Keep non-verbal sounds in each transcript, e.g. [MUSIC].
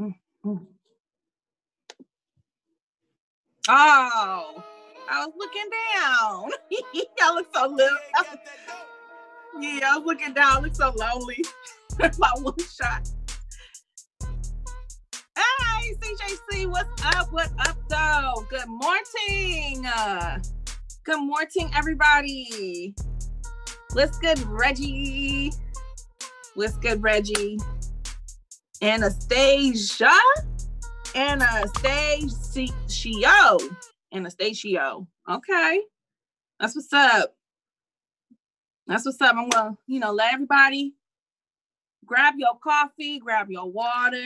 Mm, mm. Oh, I was looking down. [LAUGHS] I look so little. [LAUGHS] Yeah, I was looking down. I look so lonely. [LAUGHS] My one shot. Hey, CJC, what's up? What up, though? Good morning. Uh, good morning, everybody. What's good, Reggie? What's good, Reggie? Anastasia? Anastasia. Anastasia. Okay. That's what's up. That's what's up. I'm gonna, you know, let everybody grab your coffee, grab your water.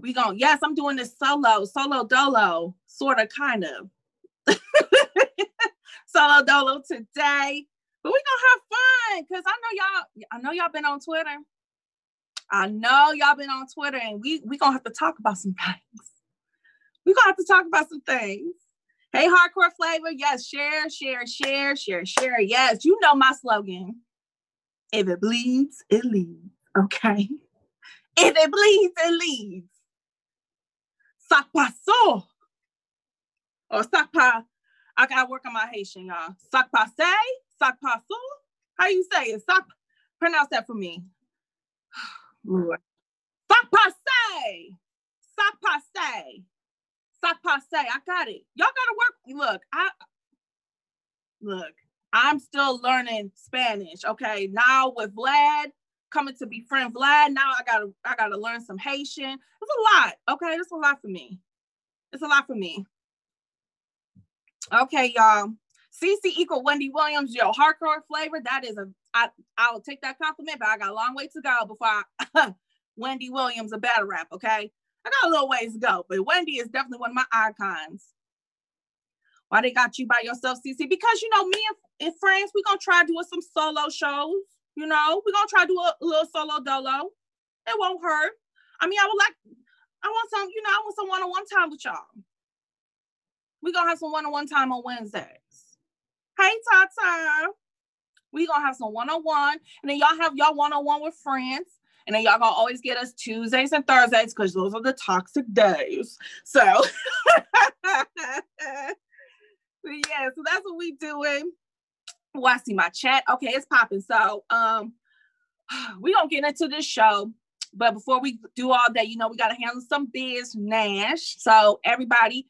We going yes, I'm doing this solo, solo dolo, sort of kind of. [LAUGHS] solo dolo today. But we gonna have fun because I know y'all, I know y'all been on Twitter. I know y'all been on Twitter and we we gonna have to talk about some things. We gonna have to talk about some things. Hey, hardcore flavor. Yes, share, share, share, share, share. Yes, you know my slogan. If it bleeds, it leads. Okay. If it bleeds, it leads. Sac paso. Or sac pa. I gotta work on my Haitian, y'all. Sac passe, paso. How you say it? Sac. Pronounce that for me. Lord. Passe. Sac passe. I got it. Y'all gotta work. Look, I look. I'm still learning Spanish. Okay, now with Vlad coming to be friend Vlad, now I gotta I gotta learn some Haitian. It's a lot. Okay, it's a lot for me. It's a lot for me. Okay, y'all. CC equal Wendy Williams, yo, hardcore flavor. That is a I I will take that compliment, but I got a long way to go before I [LAUGHS] Wendy Williams a battle rap. Okay, I got a little ways to go, but Wendy is definitely one of my icons. Why they got you by yourself, CC? Because you know, me and, and friends, we're gonna try doing some solo shows. You know, we're gonna try do a, a little solo dolo. It won't hurt. I mean, I would like, I want some, you know, I want some one-on-one time with y'all. We're gonna have some one-on-one time on Wednesdays. Hey Tata. We gonna have some one-on-one, and then y'all have y'all one-on-one with friends. And then y'all gonna always get us Tuesdays and Thursdays because those are the toxic days. [LAUGHS] So yeah, so that's what we doing. Oh, I see my chat. Okay, it's popping. So um [SIGHS] we gonna get into this show. But before we do all that, you know, we gotta handle some biz Nash. So everybody,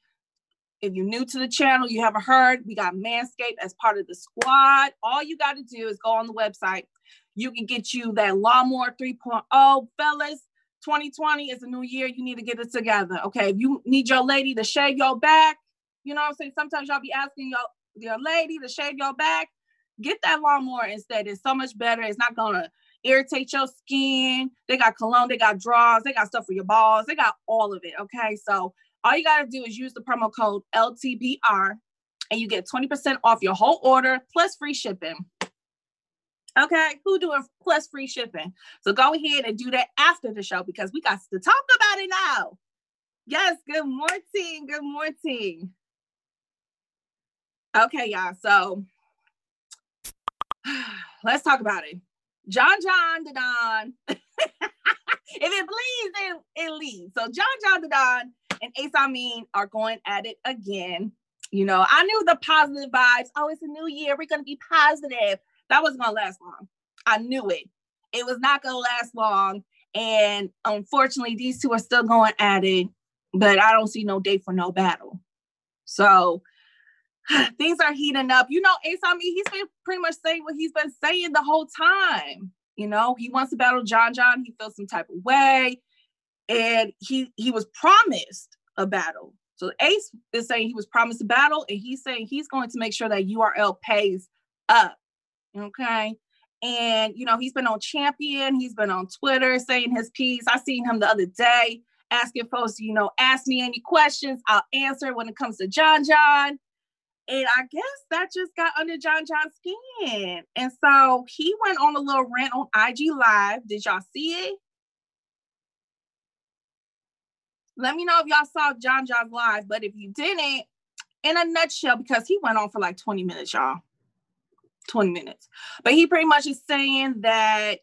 if you're new to the channel, you haven't heard, we got Manscaped as part of the squad. All you got to do is go on the website. You can get you that lawnmower 3.0, fellas. 2020 is a new year. You need to get it together. Okay. If you need your lady to shave your back, you know what I'm saying? Sometimes y'all be asking your, your lady to shave your back. Get that lawnmower instead. It's so much better. It's not gonna irritate your skin. They got cologne, they got draws, they got stuff for your balls, they got all of it. Okay. So all you gotta do is use the promo code LTBR and you get 20% off your whole order plus free shipping. Okay, who doing plus free shipping? So go ahead and do that after the show because we got to talk about it now. Yes, good morning. Good morning. Okay, y'all. So [SIGHS] let's talk about it. John John Don. [LAUGHS] if it bleeds, then it leaves. So John John Don and Ace Amin are going at it again. You know, I knew the positive vibes. Oh, it's a new year. We're gonna be positive. That wasn't gonna last long. I knew it. It was not gonna last long. And unfortunately, these two are still going at it, but I don't see no date for no battle. So [SIGHS] things are heating up. You know, Ace Amin, he's been pretty much saying what he's been saying the whole time. You know, he wants to battle John John. He feels some type of way. And he he was promised a battle. So Ace is saying he was promised a battle, and he's saying he's going to make sure that URL pays up. Okay. And you know, he's been on Champion, he's been on Twitter saying his piece. I seen him the other day asking folks, you know, ask me any questions, I'll answer when it comes to John John. And I guess that just got under John John's skin. And so he went on a little rant on IG Live. Did y'all see it? Let me know if y'all saw John John's live, but if you didn't, in a nutshell, because he went on for like 20 minutes, y'all. 20 minutes. But he pretty much is saying that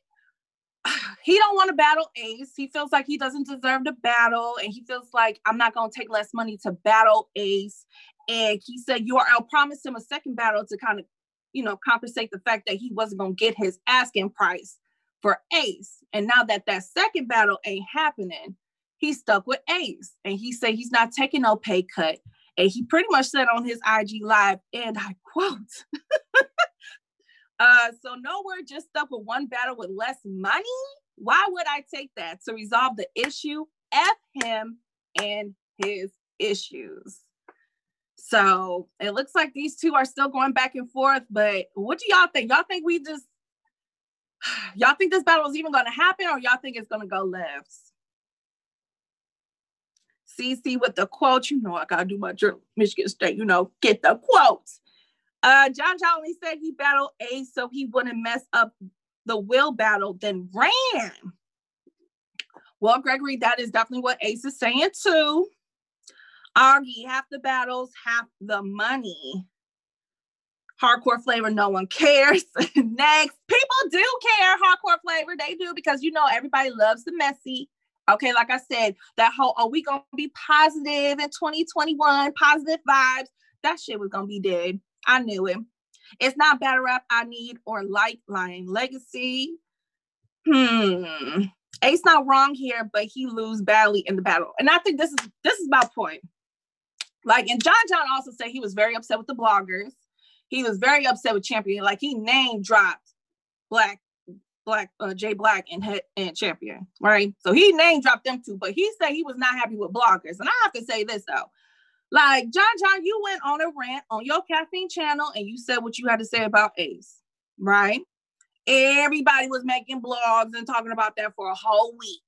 [SIGHS] he don't want to battle Ace. He feels like he doesn't deserve to battle, and he feels like I'm not gonna take less money to battle Ace. And he said URL promised him a second battle to kind of, you know, compensate the fact that he wasn't gonna get his asking price for Ace. And now that that second battle ain't happening, he's stuck with Ace, and he said he's not taking no pay cut. And he pretty much said on his IG live, and I quote. [LAUGHS] Uh, so nowhere just stuck with one battle with less money. Why would I take that to resolve the issue? F him and his issues. So it looks like these two are still going back and forth. But what do y'all think? Y'all think we just [SIGHS] y'all think this battle is even going to happen, or y'all think it's going to go left? CC with the quote. You know, I gotta do my journal, Michigan State. You know, get the quotes. Uh, John John said he battled Ace so he wouldn't mess up the will battle, then ran. Well, Gregory, that is definitely what Ace is saying too. Augie, half the battles, half the money. Hardcore flavor, no one cares. [LAUGHS] Next, people do care. Hardcore flavor, they do because you know everybody loves the messy. Okay, like I said, that whole oh, we gonna be positive in 2021, positive vibes. That shit was gonna be dead. I knew it. It's not battle rap I need or like Lion Legacy. Hmm. Ace not wrong here, but he lose badly in the battle. And I think this is this is my point. Like, and John John also said he was very upset with the bloggers. He was very upset with Champion. Like he name dropped Black, Black, uh, Jay Black and and Champion, right? So he name dropped them too, but he said he was not happy with bloggers. And I have to say this though, like John John, you went on a rant on your caffeine channel and you said what you had to say about Ace, right? Everybody was making blogs and talking about that for a whole week.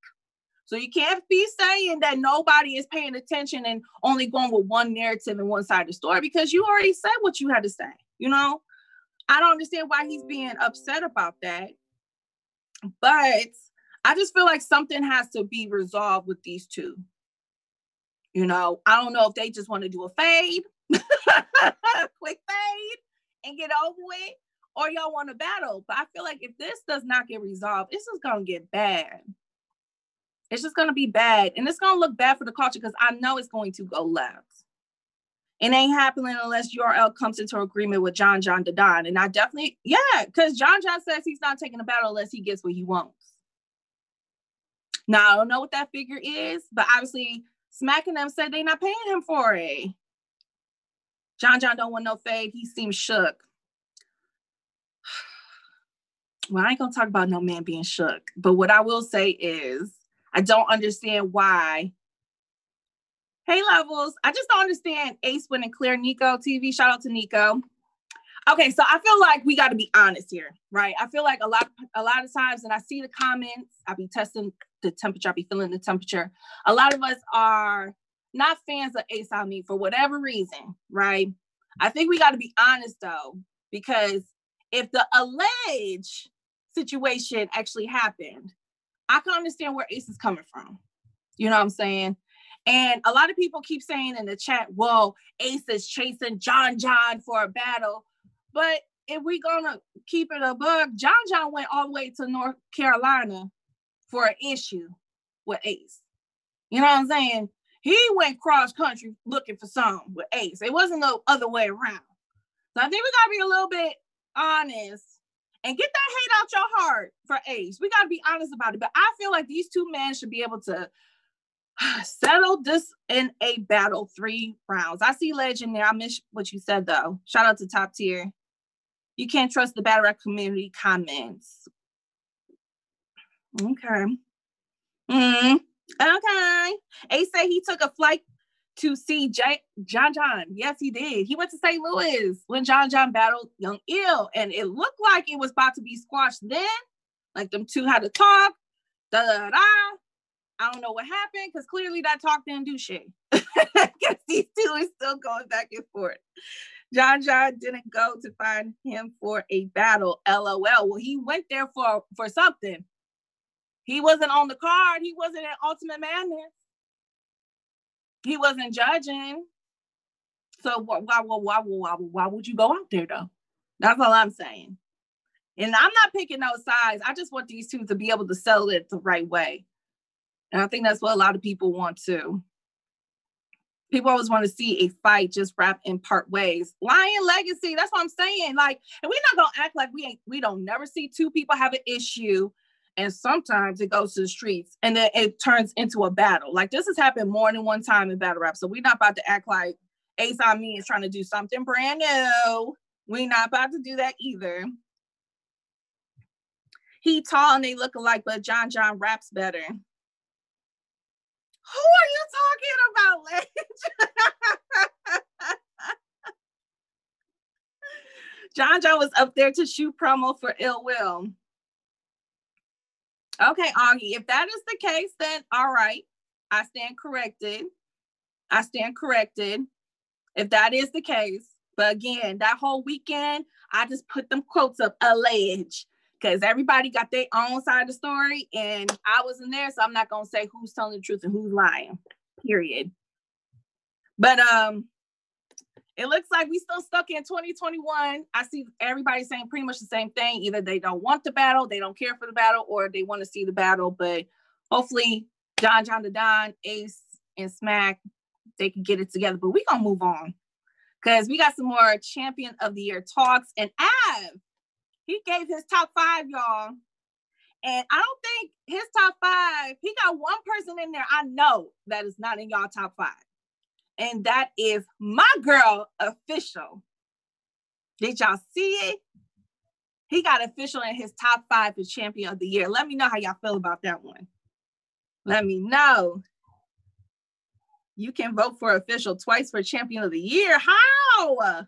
So you can't be saying that nobody is paying attention and only going with one narrative and one side of the story because you already said what you had to say. You know, I don't understand why he's being upset about that. But I just feel like something has to be resolved with these two. You know, I don't know if they just want to do a fade, [LAUGHS] quick fade, and get over it, or y'all want to battle. But I feel like if this does not get resolved, this is gonna get bad. It's just gonna be bad, and it's gonna look bad for the culture because I know it's going to go left. It ain't happening unless URL comes into agreement with John John Don. And I definitely, yeah, because John John says he's not taking a battle unless he gets what he wants. Now I don't know what that figure is, but obviously Smacking them said they not paying him for it. John John don't want no fade. He seems shook. [SIGHS] Well, I ain't gonna talk about no man being shook, but what I will say is I don't understand why. Hey levels, I just don't understand Ace went and clear Nico TV. Shout out to Nico. Okay, so I feel like we got to be honest here, right? I feel like a lot, a lot of times, and I see the comments. I be testing the temperature, I be feeling the temperature. A lot of us are not fans of Ace Amin for whatever reason, right? I think we got to be honest though, because if the alleged situation actually happened, I can understand where Ace is coming from. You know what I'm saying? And a lot of people keep saying in the chat, well, Ace is chasing John John for a battle. But if we're gonna keep it a bug, John John went all the way to North Carolina for an issue with Ace. You know what I'm saying? He went cross country looking for some with Ace. It wasn't no other way around. So I think we gotta be a little bit honest and get that hate out your heart for Ace. We gotta be honest about it. But I feel like these two men should be able to [SIGHS] settle this in a battle three rounds. I see legend there. I miss what you said though. Shout out to top tier. You can't trust the battle rap community comments. Okay. Mm, okay. A say he took a flight to see J- John John. Yes, he did. He went to St. Louis when John John battled Young Ill, and it looked like it was about to be squashed then. Like them two had to talk. Da da da. I don't know what happened because clearly that talk didn't do shit. [LAUGHS] Because these two are still going back and forth. John John didn't go to find him for a battle. LOL. Well, he went there for for something. He wasn't on the card. He wasn't at Ultimate Madness. He wasn't judging. So why, why, why, why, why, why would you go out there though? That's all I'm saying. And I'm not picking no sides. I just want these two to be able to sell it the right way. And I think that's what a lot of people want to. People always want to see a fight just wrap in part ways. Lion legacy, that's what I'm saying. Like, and we're not gonna act like we ain't we don't never see two people have an issue. And sometimes it goes to the streets and then it turns into a battle. Like this has happened more than one time in battle rap. So we're not about to act like Ace Amin is trying to do something brand new. We're not about to do that either. He tall and they look alike, but John John raps better. Who are you talking about, Lynch? [LAUGHS] John John was up there to shoot promo for Ill Will. Okay, Augie, if that is the case, then all right. I stand corrected. I stand corrected. If that is the case. But again, that whole weekend, I just put them quotes up, allege because everybody got their own side of the story and I wasn't there, so I'm not gonna say who's telling the truth and who's lying. Period. But um it looks like we still stuck in 2021. I see everybody saying pretty much the same thing. Either they don't want the battle, they don't care for the battle, or they want to see the battle. But hopefully, John John the Don, Ace, and Smack, they can get it together. But we gonna move on because we got some more champion of the year talks. And Av, he gave his top five, y'all. And I don't think his top five, he got one person in there I know that is not in y'all top five. And that is my girl, official. Did y'all see it? He got official in his top five for champion of the year. Let me know how y'all feel about that one. Let me know. You can vote for official twice for champion of the year. How?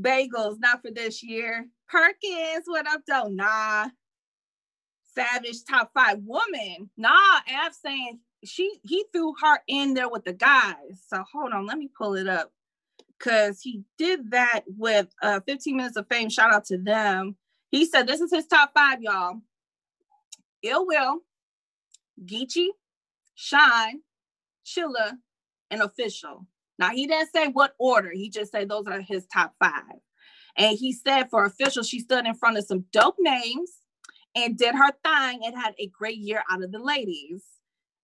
Bagels, not for this year. Perkins, what up, though? Nah. Savage top five woman. Nah, Av saying she he threw her in there with the guys. So hold on, let me pull it up. Cause he did that with uh 15 minutes of fame. Shout out to them. He said this is his top five, y'all. Ill Will, Geechee, Shine, Chilla, and Official. Now he didn't say what order. He just said those are his top five. And he said for official, she stood in front of some dope names and did her thing and had a great year out of the ladies.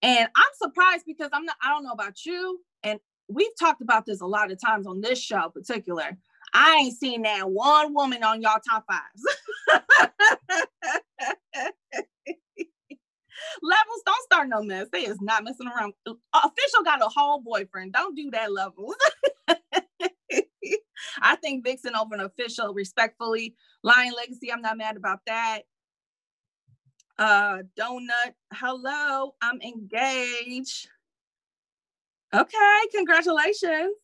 And I'm surprised because I'm not, I don't know about you. And we've talked about this a lot of times on this show, particular. I ain't seen that one woman on y'all top fives. [LAUGHS] levels, don't start no mess. They is not messing around. Official got a whole boyfriend. Don't do that, levels. [LAUGHS] [LAUGHS] I think Vixen over an official, respectfully. Lion Legacy, I'm not mad about that. Uh, Donut, hello, I'm engaged. Okay, congratulations.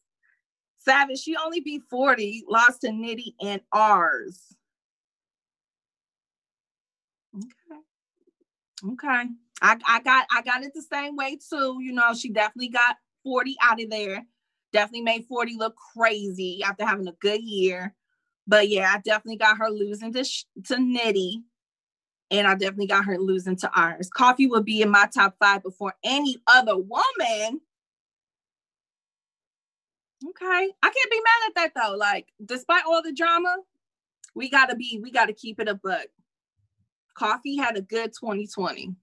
Savage, she only beat 40, lost to Nitty and ours. Okay. Okay. I, I got I got it the same way too. You know, she definitely got 40 out of there. Definitely made 40 look crazy after having a good year. But yeah, I definitely got her losing to, to Nitty. And I definitely got her losing to ours. Coffee would be in my top five before any other woman. Okay. I can't be mad at that though. Like, despite all the drama, we gotta be, we gotta keep it a book. Coffee had a good 2020.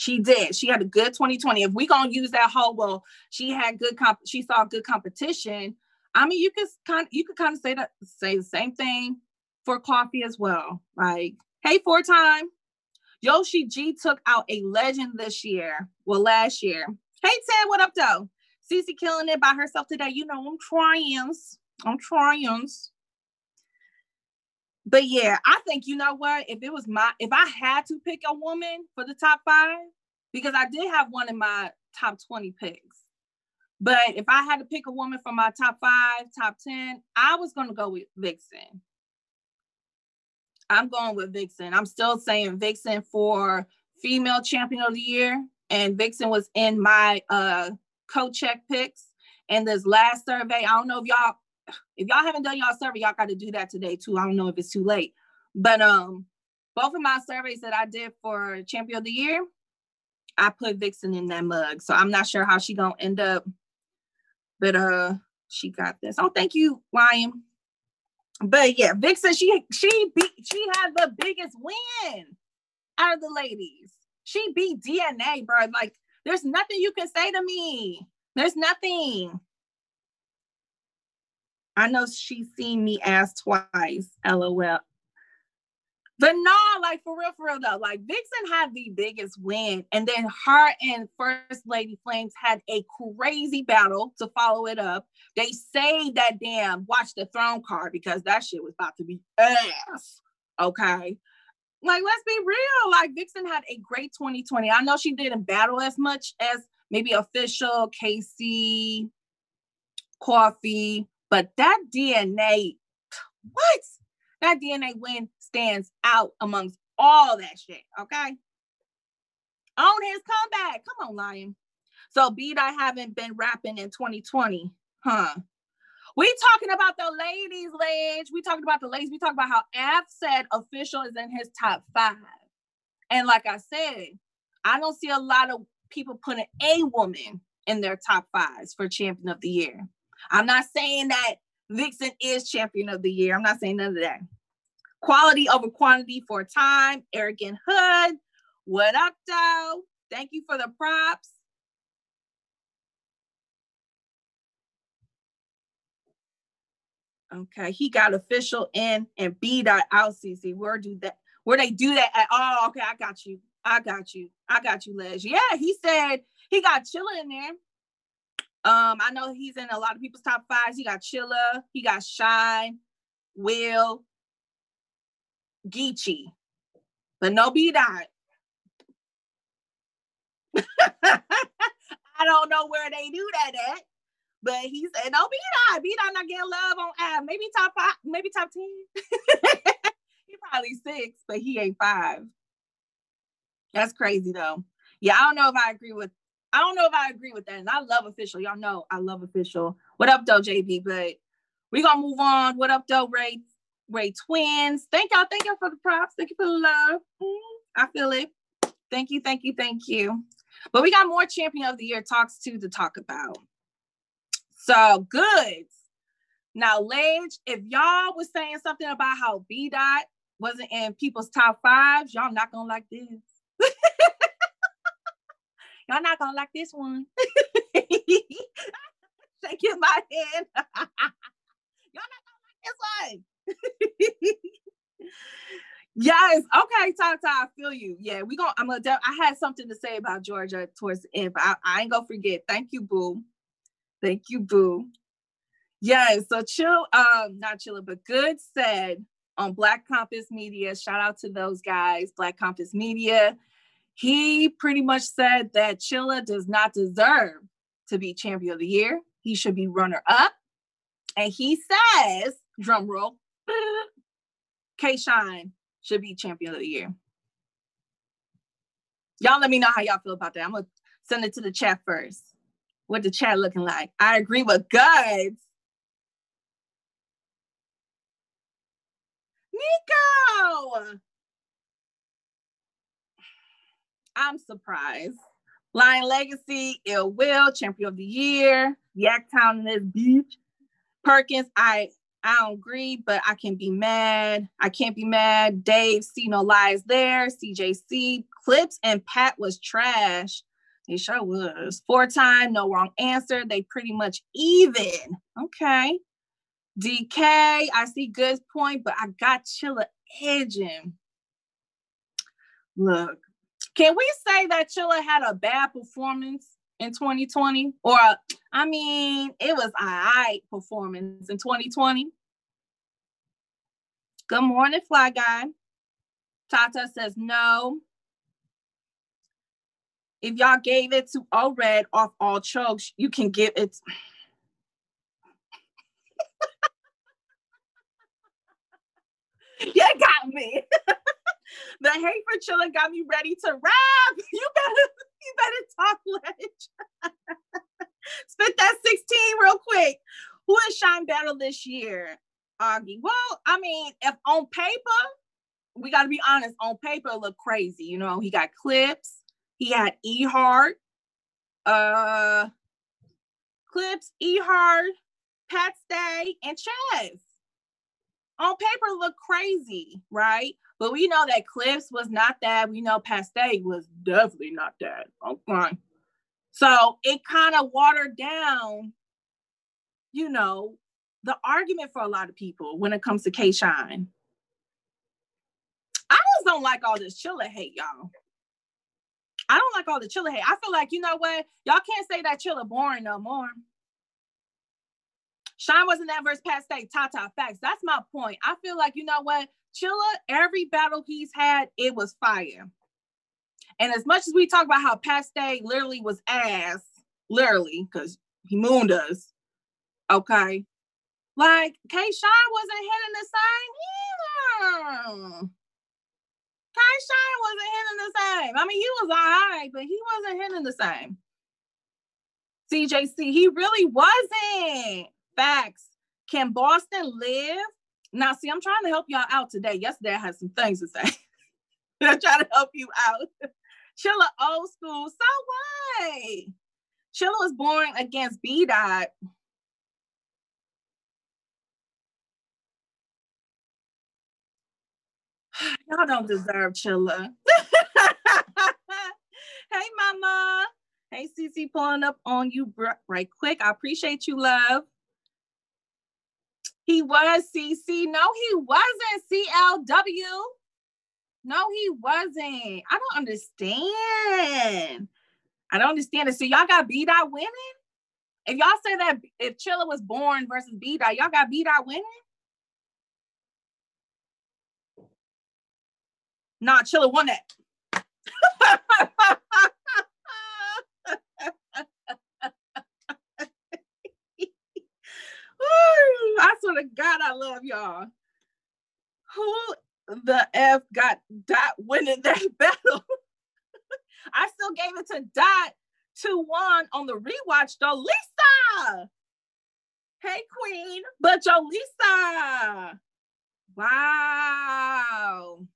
She did. She had a good 2020. If we gonna use that whole, well, she had good comp, she saw good competition. I mean, you could kind, of, you could kind of say that, say the same thing for coffee as well. Like, hey, four time, Yoshi G took out a legend this year. Well, last year. Hey, Ted, what up, though? Cece killing it by herself today. You know, I'm trying. I'm trying. But yeah, I think you know what? If it was my if I had to pick a woman for the top five, because I did have one in my top 20 picks. But if I had to pick a woman from my top five, top 10, I was gonna go with Vixen. I'm going with Vixen. I'm still saying Vixen for female champion of the year. And Vixen was in my uh co-check picks. And this last survey, I don't know if y'all if y'all haven't done y'all survey, y'all got to do that today too. I don't know if it's too late, but um, both of my surveys that I did for champion of the year, I put Vixen in that mug. So I'm not sure how she gonna end up, but uh, she got this. Oh, thank you, Lion. but yeah, Vixen, she she beat she had the biggest win out of the ladies. She beat DNA, bro. Like, there's nothing you can say to me. There's nothing. I know she's seen me ask twice. LOL. But no, like for real, for real though, like Vixen had the biggest win, and then her and First Lady Flames had a crazy battle to follow it up. They saved that damn Watch the Throne card because that shit was about to be ass. Okay. Like, let's be real. Like, Vixen had a great 2020. I know she didn't battle as much as maybe official Casey, Coffee, but that DNA, what? That DNA win stands out amongst all that shit. Okay. On his comeback. Come on, Lion. So beat I haven't been rapping in 2020. Huh. We talking about the ladies, Ledge. We talking about the ladies. We talking about how Af said official is in his top five. And like I said, I don't see a lot of people putting a woman in their top fives for champion of the year. I'm not saying that Vixen is champion of the year. I'm not saying none of that. Quality over quantity for time. Arrogant Hood. What up, though? Thank you for the props. Okay, he got official in and B dot out CC. Where do that? Where they do that at? Oh, okay, I got you. I got you. I got you, Les. Yeah, he said he got Chilla in there. Um, I know he's in a lot of people's top fives. He got Chilla, he got Shine, Will, Geechee, but no B dot. [LAUGHS] I don't know where they do that at. But he said, no, B dot, B dot not getting love on app. Maybe top five, maybe top 10. [LAUGHS] he probably six, but he ain't five. That's crazy though. Yeah, I don't know if I agree with I don't know if I agree with that. And I love official. Y'all know I love official. What up though, JB? But we gonna move on. What up though, Ray? Ray twins. Thank y'all. Thank y'all for the props. Thank you for the love. I feel it. Thank you. Thank you. Thank you. But we got more champion of the year talks to to talk about. So good. Now, Ledge, if y'all was saying something about how B Dot wasn't in people's top fives, y'all not gonna like this. Y'all not gonna like this one. Shaking my head. y'all not gonna like this one. [LAUGHS] yes. Okay, Tata, I feel you. Yeah, we gonna. I'm gonna. I had something to say about Georgia towards the end, but I, I ain't gonna forget. Thank you, Boo. Thank you, Boo. Yeah, so chill, um, not chilling, but good said on Black Compass Media. Shout out to those guys, Black Compass Media. He pretty much said that Chilla does not deserve to be champion of the year. He should be runner up. And he says, drum roll, [LAUGHS] K Shine should be champion of the year. Y'all let me know how y'all feel about that. I'm gonna send it to the chat first. What the chat looking like? I agree with Goods. Nico! I'm surprised. Lion Legacy, Ill Will, Champion of the Year, Yaktown in this beach. Perkins, I I don't agree, but I can be mad. I can't be mad. Dave, see no lies there. CJC, Clips and Pat was trash. He sure was. Four time, no wrong answer. They pretty much even. Okay. DK, I see good point, but I got Chilla edging. Look, can we say that Chilla had a bad performance in 2020? Or, I mean, it was a right performance in 2020. Good morning, Fly Guy. Tata says no if y'all gave it to all red off all chokes, you can give it. [LAUGHS] you got me. [LAUGHS] the hate for chilling got me ready to rap. [LAUGHS] You better, you better talk ledge. [LAUGHS] Spit that 16 real quick. Who is Shine Battle this year? Augie. Well, I mean, if on paper, we got to be honest, on paper, look crazy. You know, he got clips, he had Ehart, uh, Clips, Ehart, Pat Stay, and Chess. on paper look crazy, right? But we know that Clips was not that. We know Paste was definitely not that. Okay. So it kind of watered down, you know, the argument for a lot of people when it comes to K Shine. I just don't like all this Chilla hate, y'all. I don't like all the Chilla hate. I feel like, you know what? Y'all can't say that Chilla boring no more. Shine wasn't that verse Pat Stay, Tata facts. That's my point. I feel like, you know what? Chilla, every battle he's had, it was fire. And as much as we talk about how Paste literally was ass, literally, because he mooned us, okay? Like, K Shine wasn't hitting the same either. K Shine wasn't hitting the same. I mean, he was all right, but he wasn't hitting the same. CJC, he really wasn't. Facts. Can Boston live? Now, see, I'm trying to help y'all out today. Yesterday, I had some things to say. [LAUGHS] I'm trying to help you out. Chilla old school. So what? Chilla was born against B Dot. [SIGHS] Y'all don't deserve Chilla. [LAUGHS] hey, mama. Hey, Cece, pulling up on you right quick. I appreciate you, love. He was CC. No, he wasn't CLW. No, he wasn't. I don't understand. I don't understand it. So y'all got B dot winning? If y'all say that if Chilla was born versus B dot, y'all got B dot winning? Nah, Chilla won that. [LAUGHS] I swear to God, I love y'all. Who the F got Dot winning that [LAUGHS] battle. I still gave it to Dot 2 1 on the rewatch, though. Lisa! Hey, Queen, but yo, Lisa! Wow.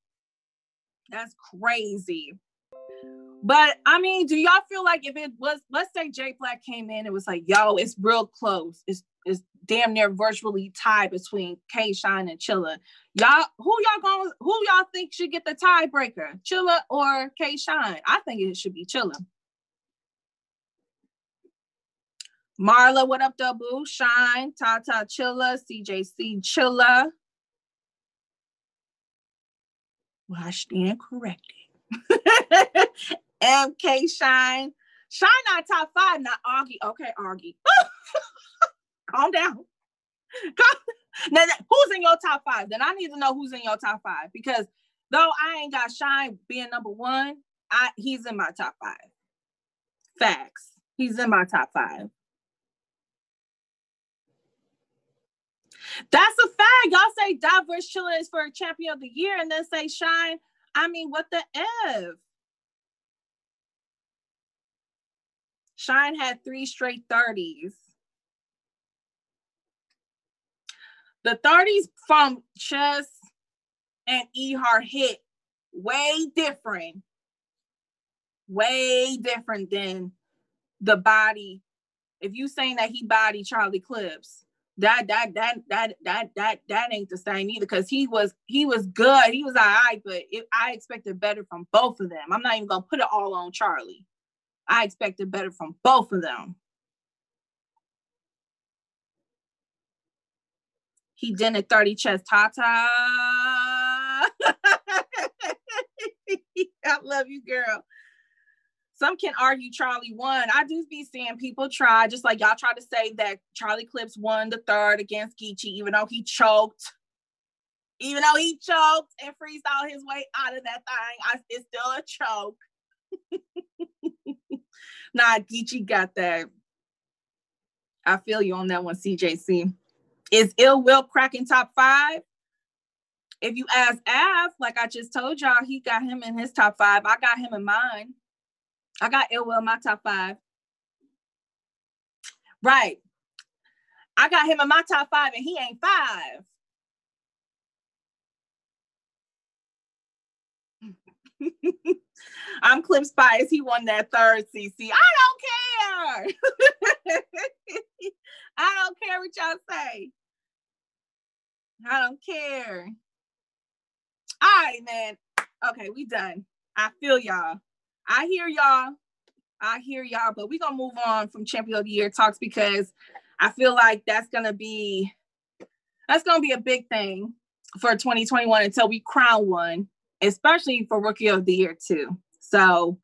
That's crazy. But I mean, do y'all feel like if it was, let's say Jay Black came in, it was like, yo, it's real close. It's it's damn near virtually tied between K Shine and Chilla. Y'all, who y'all going who y'all think should get the tiebreaker? Chilla or K Shine? I think it should be Chilla. Marla, what up, double? Shine, Tata Chilla, CJC Chilla. Well, I stand corrected. [LAUGHS] MK Shine. Shine not top five, not Augie. Okay, Augie. [LAUGHS] Calm down. [LAUGHS] [LAUGHS] Now, who's in your top five? Then I need to know who's in your top five because though I ain't got Shine being number one, I he's in my top five. Facts. He's in my top five. That's a fact. Y'all say Diverse Chilla is for champion of the year and then say Shine. I mean, what the F? Shine had three straight 30s. The 30s from Chess and Ehar hit way different, way different than the body. If you saying that he body Charlie Clips, that that that that that that that ain't the same either. Because he was he was good, he was all right, but it, I expected better from both of them. I'm not even gonna put it all on Charlie. I expected better from both of them. He did a 30 Chess tata. [LAUGHS] I love you, girl. Some can argue Charlie won. I do be seeing people try, just like y'all try to say that Charlie Clips won the third against Geechee, even though he choked. Even though he choked and freestyled his way out of that thing, I, it's still a choke. [LAUGHS] nah, Geechee got that. I feel you on that one, CJC. Is Ill Will cracking top five? If you ask Av, like I just told y'all, he got him in his top five. I got him in mine. I got Ill Will in my top five. Right. I got him in my top five and he ain't five. [LAUGHS] I'm Clip Spice. He won that third CC. I don't care. [LAUGHS] I don't care what y'all say. I don't care. All right, man. Okay, we done. I feel y'all. I hear y'all. I hear y'all, but we're gonna move on from champion of the year talks because I feel like that's gonna be that's gonna be a big thing for 2021 until we crown one, especially for rookie of the year too. So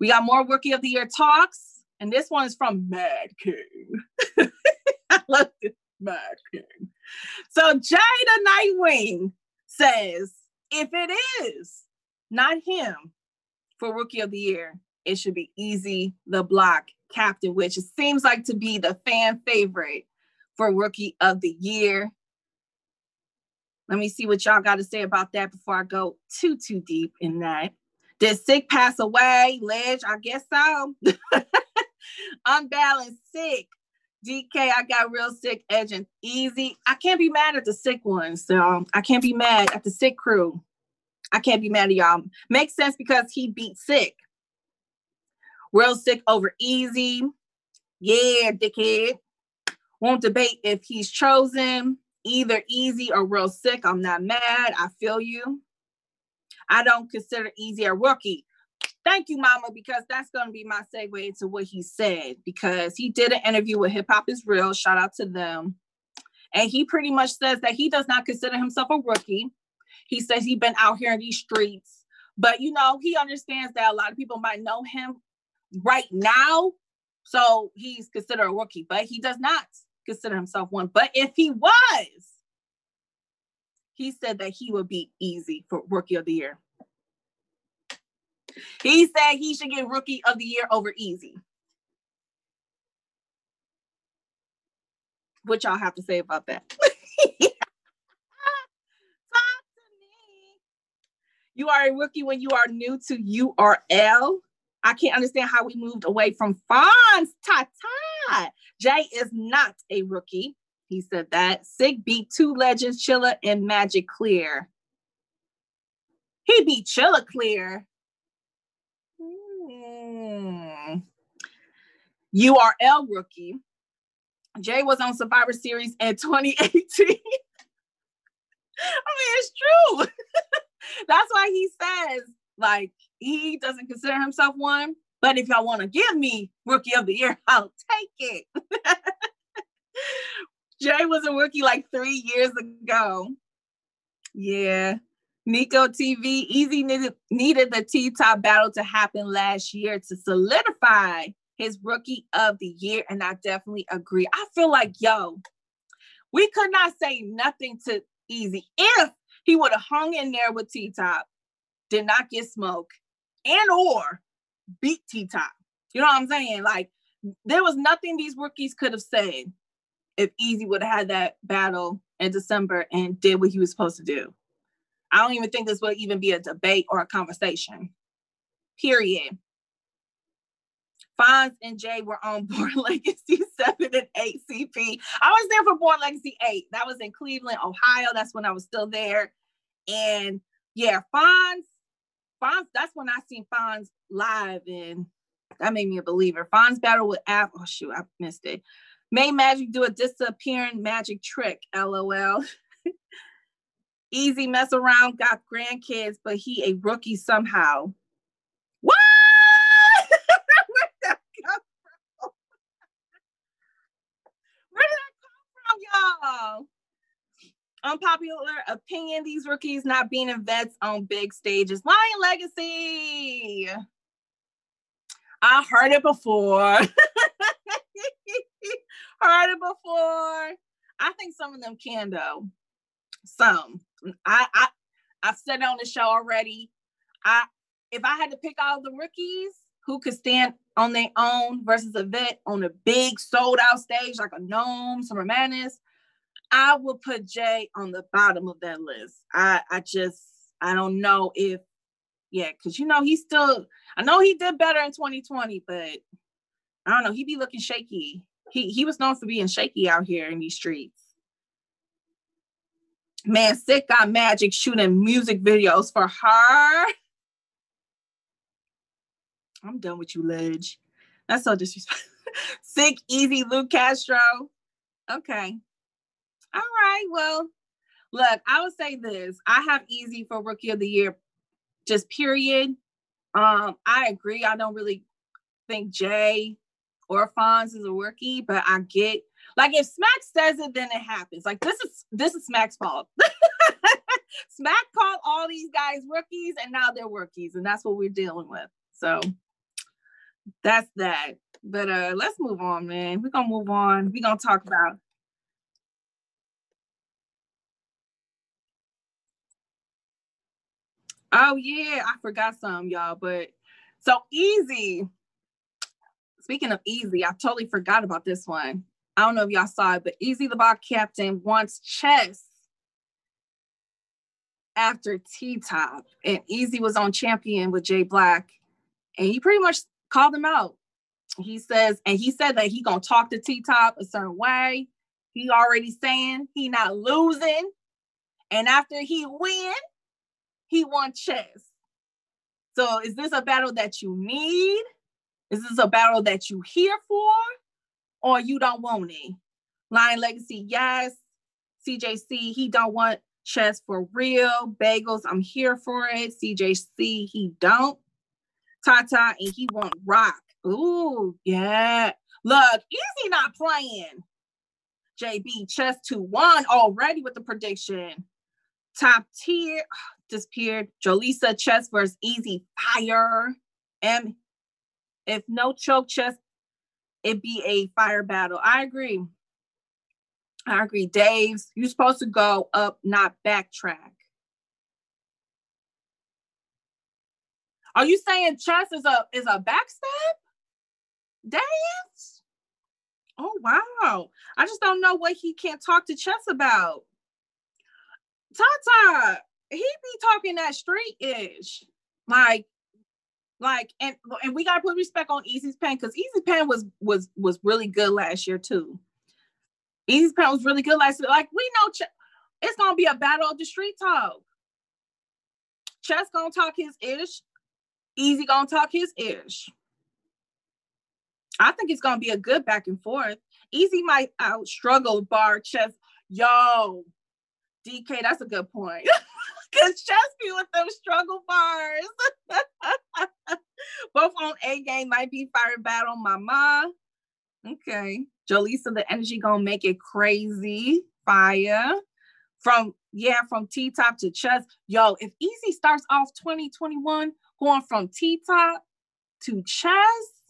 we got more rookie of the year talks, and this one is from Mad King. [LAUGHS] I love this Mad So Jada Nightwing says, if it is not him for rookie of the year, it should be Easy the Block captain, which seems like to be the fan favorite for rookie of the year. Let me see what y'all got to say about that before I go too too deep in that. Did Sick pass away? Ledge, I guess so. [LAUGHS] Unbalanced sick. DK, I got real sick, edging easy. I can't be mad at the sick ones. So I can't be mad at the sick crew. I can't be mad at y'all. Makes sense because he beat sick. Real sick over easy. Yeah, dickhead. Won't debate if he's chosen either easy or real sick. I'm not mad. I feel you. I don't consider easy a rookie. Thank you, Mama, because that's going to be my segue into what he said. Because he did an interview with Hip Hop is Real. Shout out to them. And he pretty much says that he does not consider himself a rookie. He says he's been out here in these streets, but you know, he understands that a lot of people might know him right now. So he's considered a rookie, but he does not consider himself one. But if he was, he said that he would be easy for rookie of the year. He said he should get rookie of the year over easy. What y'all have to say about that? [LAUGHS] Talk to me. You are a rookie when you are new to URL. I can't understand how we moved away from Fonz. Ta ta. Jay is not a rookie. He said that. Sig beat two legends, Chilla and Magic Clear. He beat Chilla Clear. Hmm. URL rookie. Jay was on Survivor Series in 2018. [LAUGHS] I mean, it's true. [LAUGHS] That's why he says, like, he doesn't consider himself one. But if y'all want to give me rookie of the year, [LAUGHS] I'll take it. Jay was a rookie like three years ago. Yeah. Nico TV easy needed, needed the T top battle to happen last year to solidify his rookie of the year. And I definitely agree. I feel like, yo, we could not say nothing to Easy if he would have hung in there with T Top, did not get smoke, and or beat T Top. You know what I'm saying? Like there was nothing these rookies could have said if Easy would have had that battle in December and did what he was supposed to do. I don't even think this would even be a debate or a conversation. Period. Fonz and Jay were on [LAUGHS] Born Legacy 7 and 8 CP. I was there for Born Legacy 8. That was in Cleveland, Ohio. That's when I was still there. And yeah, Fonz, Fonz, that's when I seen Fonz live and that made me a believer. Fonz battle with App. Oh shoot, I missed it. May Magic do a disappearing magic trick. LOL. [LAUGHS] Easy mess around, got grandkids, but he a rookie somehow. What? [LAUGHS] Where did that come from? Where did that come from, y'all. Unpopular opinion: These rookies not being in vets on big stages. Lion Legacy. I heard it before. [LAUGHS] heard it before. I think some of them can though. Some. I I I've said on the show already. I if I had to pick all the rookies who could stand on their own versus a vet on a big sold out stage like a NOME, Summer Madness, I would put Jay on the bottom of that list. I I just I don't know if yeah, because you know he still I know he did better in 2020, but I don't know, he'd be looking shaky. He he was known for being shaky out here in these streets. Man, sick got magic shooting music videos for her. I'm done with you, Ledge. That's so disrespectful. [LAUGHS] Sick, easy, Luke Castro. Okay. All right. Well, Look, I would say this. I have easy for rookie of the year, just period. Um, I agree. I don't really think Jay or Fonz is a rookie, but I get like if Smack says it, then it happens. Like this is this is Smack's fault. [LAUGHS] Smack called all these guys rookies, and now they're rookies, and that's what we're dealing with. So that's that. But uh let's move on, man. We're gonna move on. We're gonna talk about Oh yeah, I forgot some, y'all. But so easy. Speaking of easy, I totally forgot about this one. I don't know if y'all saw it, but Easy the Block Captain wants chess after T Top. And Easy was on Champion with Jay Black. And he pretty much called him out. He says, and he said that he gonna talk to T Top a certain way. He already saying he not losing. And after he win, he wants chess. So is this a battle that you need? Is this a battle that you here for? Or you don't want it? Lion Legacy, yes. CJC, he don't want chess for real. Bagels, I'm here for it. CJC, he don't. Tata, and he want rock. Ooh, yeah. Look, Easy not playing. JB, chess 2-1 already with the prediction. Top tier, [SIGHS] disappeared. Jolisa chess versus Easy Fire. And if no choke chess, it'd be a fire battle. I agree. I agree. Dave's, you're supposed to go up, not backtrack. Are you saying chess is a is a backstab dance? Oh wow. I just don't know what he can't talk to chess about. Tata, he be talking that straight ish. Like, like, and and we gotta put respect on Easy's pen because Easy's pen was was was really good last year too. Easy's pen was really good last year. Like we know ch- it's gonna be a battle of the street talk. Chess gonna talk his ish. Easy gonna talk his ish. I think it's gonna be a good back and forth. Easy might out struggle bar chess. Yo, DK, that's a good point. [LAUGHS] Cause Chesky with them struggle bars. [LAUGHS] Both on A game might be fire battle mama. Okay. Jolisa, the energy gonna make it crazy. Fire. From yeah, from T top to Chess. Yo, if Easy starts off 2021 going from T top to Chess,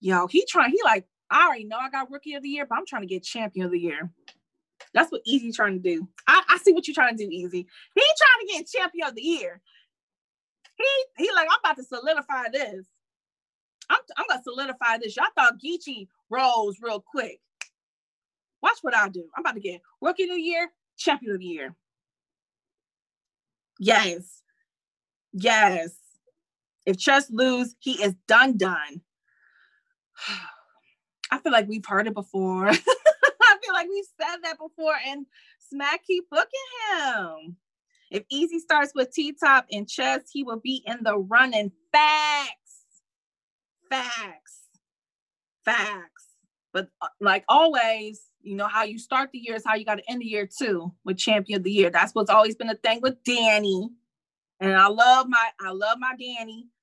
Yo, he trying, he like, I already know I got rookie of the year, but I'm trying to get champion of the year. That's what Easy trying to do. I, I see what you're trying to do, Easy. He trying to get champion of the year. He he like, I'm about to solidify this. I'm, I'm gonna solidify this. Y'all thought Geechee rose real quick. Watch what I do. I'm about to get rookie of the year, champion of the year. Yes. Yes. If Chess lose, he is done done. [SIGHS] I feel like we've heard it before. [LAUGHS] feel like we've said that before, and Smack keep booking him. If Easy starts with T Top and Chess, he will be in the running. Facts, facts, facts. But uh, like always, you know how you start the year is how you got to end the year too with Champion of the Year. That's what's always been a thing with Danny, and I love my I love my Danny. [SIGHS]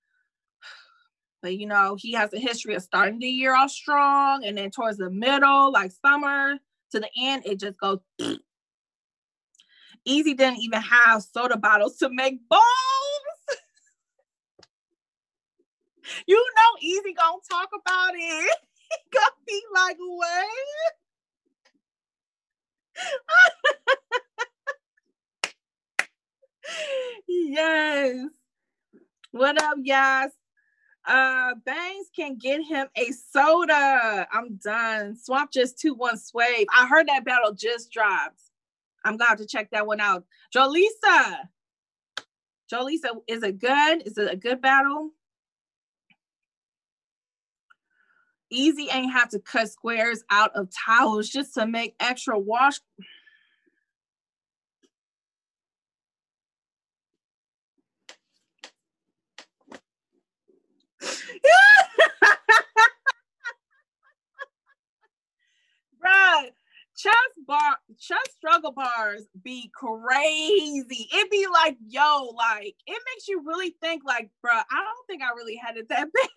But you know, he has a history of starting the year off strong and then towards the middle, like summer, to the end, it just goes. [CLEARS THROAT] Easy didn't even have soda bottles to make bowls. [LAUGHS] you know, Easy gonna talk about it. [LAUGHS] He gonna be like, what? [LAUGHS] yes. What up, y'all? Uh, Bangs can get him a soda. I'm done. Swamp just 2 1 swave. I heard that battle just dropped. I'm gonna have to check that one out. Jolisa. Jolisa, is it good? Is it a good battle? Easy ain't have to cut squares out of towels just to make extra wash. Chess bar, Chess struggle bars be crazy. It be like, yo, like it makes you really think, like, bro, I don't think I really had it that [LAUGHS] big.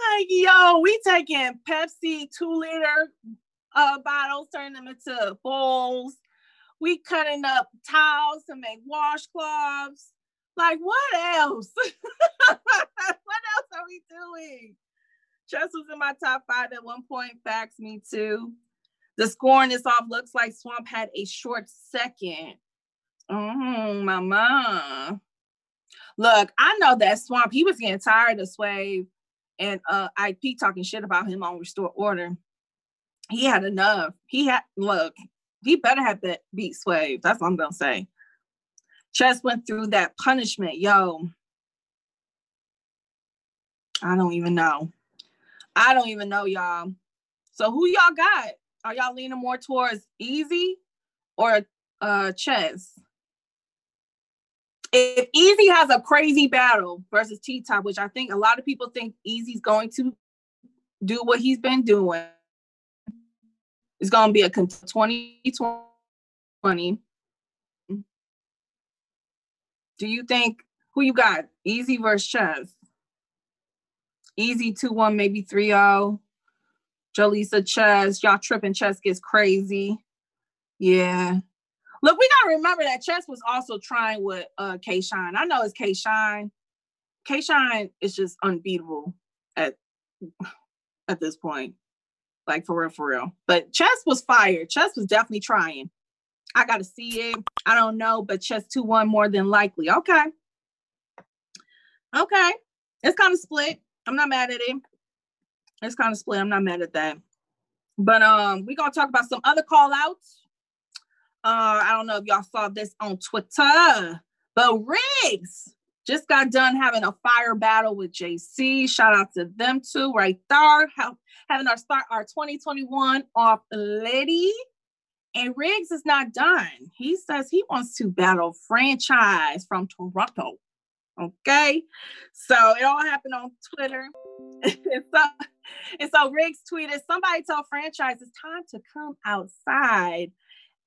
like, yo, we taking Pepsi two liter uh bottles, turning them into bowls. We cutting up towels to make washcloths. Like, what else? [LAUGHS] what else are we doing? Chess was in my top five at one point. Facts, me too. The scoring this off looks like Swamp had a short second. Oh, mama. Look, I know that Swamp, he was getting tired of Swave and uh IP talking shit about him on Restore Order. He had enough. He had look, he better have that beat Swave. That's what I'm gonna say. Chess went through that punishment. Yo, I don't even know. I don't even know, y'all. So who y'all got? Are y'all leaning more towards easy or uh chess? If Easy has a crazy battle versus T Top, which I think a lot of people think Easy's going to do what he's been doing, it's going to be a 2020. Do you think who you got? Easy versus Chess? Easy 2 1, maybe 3 0. Jolisa Chess, y'all tripping. Chess gets crazy. Yeah. Look, we gotta remember that Chess was also trying with uh K Shine. I know it's K Shine. K Shine is just unbeatable at at this point. Like for real, for real. But Chess was fired. Chess was definitely trying. I gotta see it. I don't know, but Chess 2-1 more than likely. Okay. Okay. It's kind of split. I'm not mad at it. It's kind of split. I'm not mad at that. But um, we're gonna talk about some other call outs. Uh, I don't know if y'all saw this on Twitter, but Riggs just got done having a fire battle with JC. Shout out to them too, right there. having our start our 2021 off lady. And Riggs is not done. He says he wants to battle franchise from Toronto. Okay. So it all happened on Twitter. [LAUGHS] and, so, and so Riggs tweeted, somebody tell franchise it's time to come outside,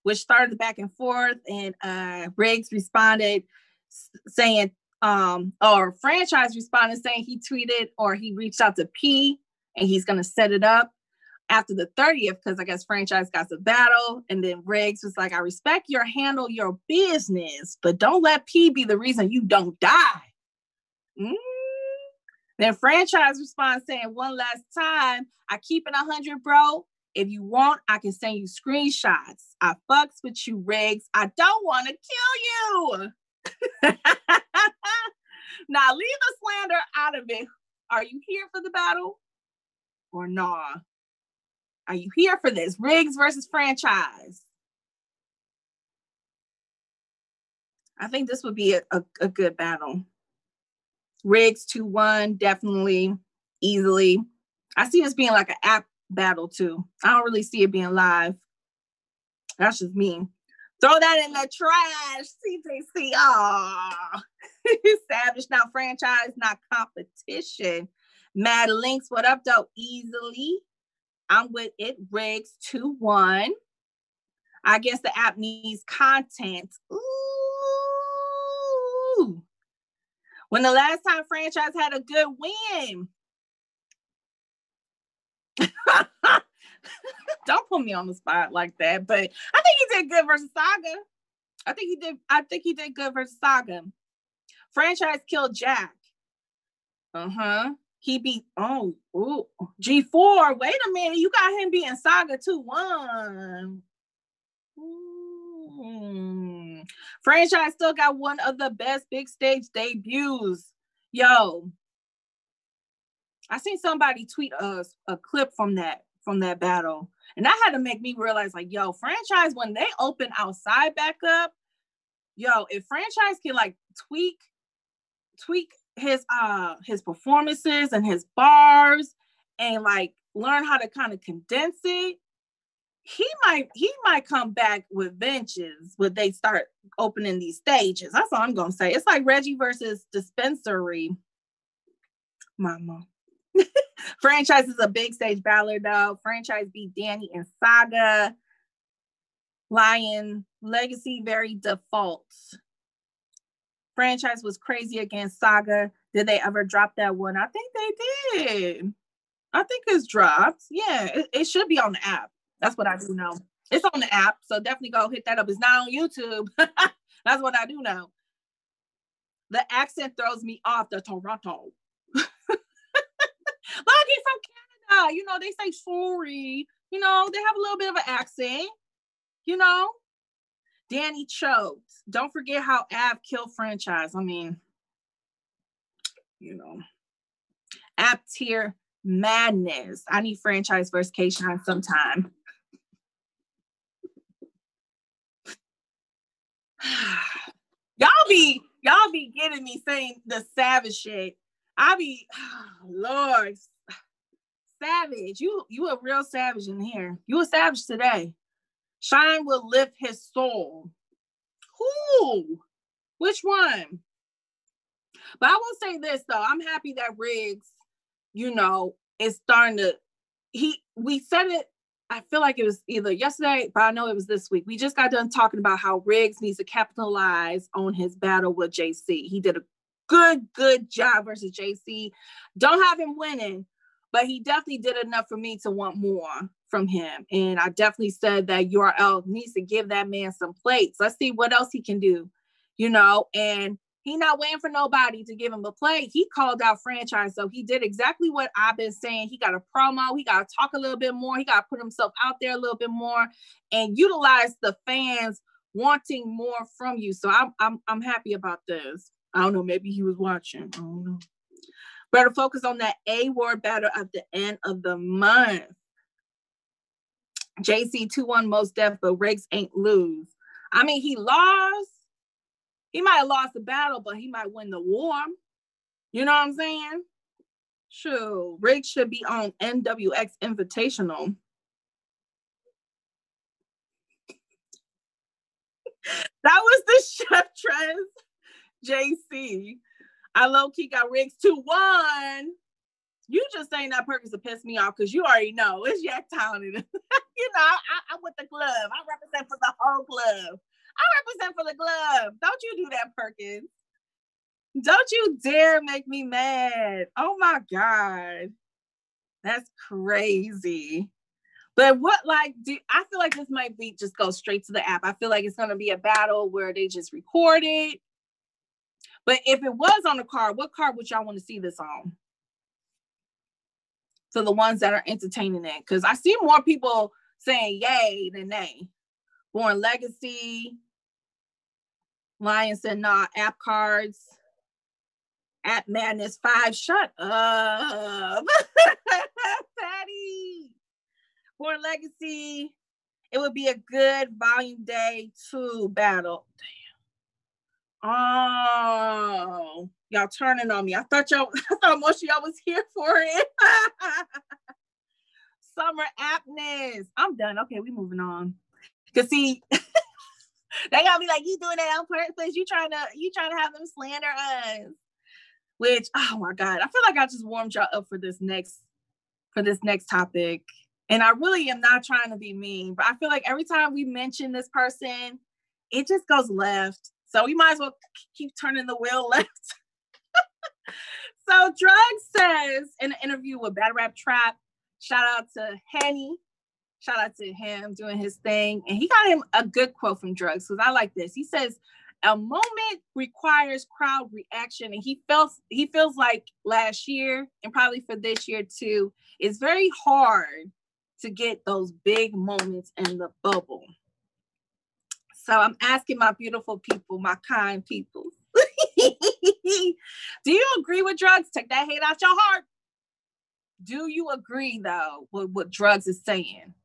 which started back and forth. And uh, Riggs responded saying, um, or franchise responded saying he tweeted or he reached out to P and he's going to set it up after the 30th because I guess franchise got the battle. And then Riggs was like, I respect your handle your business, but don't let P be the reason you don't die. Mm. Then franchise responds saying, one last time, I keep it 100, bro. If you want, I can send you screenshots. I fucks with you, Riggs. I don't want to kill you. [LAUGHS] now leave the slander out of it. Are you here for the battle or nah? Are you here for this? Riggs versus franchise. I think this would be a, a, a good battle. Riggs 2 1, definitely, easily. I see this being like an app battle too. I don't really see it being live. That's just me. Throw that in the trash, CJC. Oh, [LAUGHS] Savage, not franchise, not competition. Mad Links, what up, though? Easily. I'm with it. Riggs 2 1. I guess the app needs content. Ooh. When the last time franchise had a good win? [LAUGHS] Don't put me on the spot like that. But I think he did good versus Saga. I think he did. I think he did good versus Saga. Franchise killed Jack. Uh huh. He beat oh ooh, G4. Wait a minute, you got him being Saga 2-1. Mm. Franchise still got one of the best big stage debuts. Yo, I seen somebody tweet us a clip from that from that battle, and that had to make me realize, like, yo, franchise when they open outside back up, yo, if franchise can like tweak tweak his uh his performances and his bars and like learn how to kind of condense it he might he might come back with benches when they start opening these stages. That's all I'm gonna say. It's like Reggie versus dispensary. Mama. [LAUGHS] Franchise is a big stage battler, though. Franchise beat Danny and Saga. Lion Legacy very default. Franchise was crazy against Saga. Did they ever drop that one? I think they did. I think it's dropped. Yeah, it, it should be on the app. That's what I do know. It's on the app, so definitely go hit that up. It's not on YouTube. [LAUGHS] That's what I do know. The accent throws me off the Toronto. [LAUGHS] Look, from Canada. You know, they say sorry. You know, they have a little bit of an accent. You know, Danny choked. Don't forget how Av killed franchise. I mean, you know, app tier madness. I need franchise versus K Shine sometime. [SIGHS] y'all be y'all be getting me saying the savage shit. I be [SIGHS] Lord savage. You you a real savage in here. You a savage today. Shine will lift his soul. Who? Which one? But I will say this though, I'm happy that Riggs, you know, is starting to he we said it I feel like it was either yesterday, but I know it was this week. We just got done talking about how Riggs needs to capitalize on his battle with JC. He did a good, good job versus JC. Don't have him winning, but he definitely did enough for me to want more from him. And I definitely said that URL needs to give that man some plates. Let's see what else he can do, you know. And he not waiting for nobody to give him a play. He called out franchise. So he did exactly what I've been saying. He got a promo. He got to talk a little bit more. He got to put himself out there a little bit more and utilize the fans wanting more from you. So I'm I'm I'm happy about this. I don't know. Maybe he was watching. I don't know. Better focus on that A word battle at the end of the month. JC 2-1 most deaf, but Riggs ain't lose. I mean, he lost he might have lost the battle, but he might win the war. You know what I'm saying? Sure. Riggs should be on NWX Invitational. [LAUGHS] that was the Chef Trez JC. I low key got Riggs 2 1. You just saying that purpose to piss me off because you already know it's Yak talented. [LAUGHS] you know, I, I'm with the club. I represent for the whole club. I represent for the club. Don't you do that, Perkins. Don't you dare make me mad. Oh my God. That's crazy. But what like do I feel like this might be just go straight to the app. I feel like it's gonna be a battle where they just record it. But if it was on a card, what card would y'all want to see this on? For the ones that are entertaining it. Because I see more people saying yay than nay. Born Legacy. Lion said, nah, app cards. App Madness 5. Shut up. [LAUGHS] Patty. Born Legacy. It would be a good volume day two battle. Damn. Oh, y'all turning on me. I thought y'all, [LAUGHS] I thought most of y'all was here for it. [LAUGHS] Summer aptness. I'm done. Okay, we moving on. Cause see, [LAUGHS] they gotta be like, you doing that on purpose. You trying to you trying to have them slander us. Which, oh my God, I feel like I just warmed y'all up for this next for this next topic. And I really am not trying to be mean, but I feel like every time we mention this person, it just goes left. So we might as well keep turning the wheel left. [LAUGHS] so Drug says in an interview with Bad Rap Trap, shout out to Henny Shout out to him doing his thing. And he got him a good quote from Drugs because I like this. He says, a moment requires crowd reaction. And he feels he feels like last year and probably for this year too, it's very hard to get those big moments in the bubble. So I'm asking my beautiful people, my kind people. [LAUGHS] Do you agree with drugs? Take that hate out your heart. Do you agree though with what drugs is saying?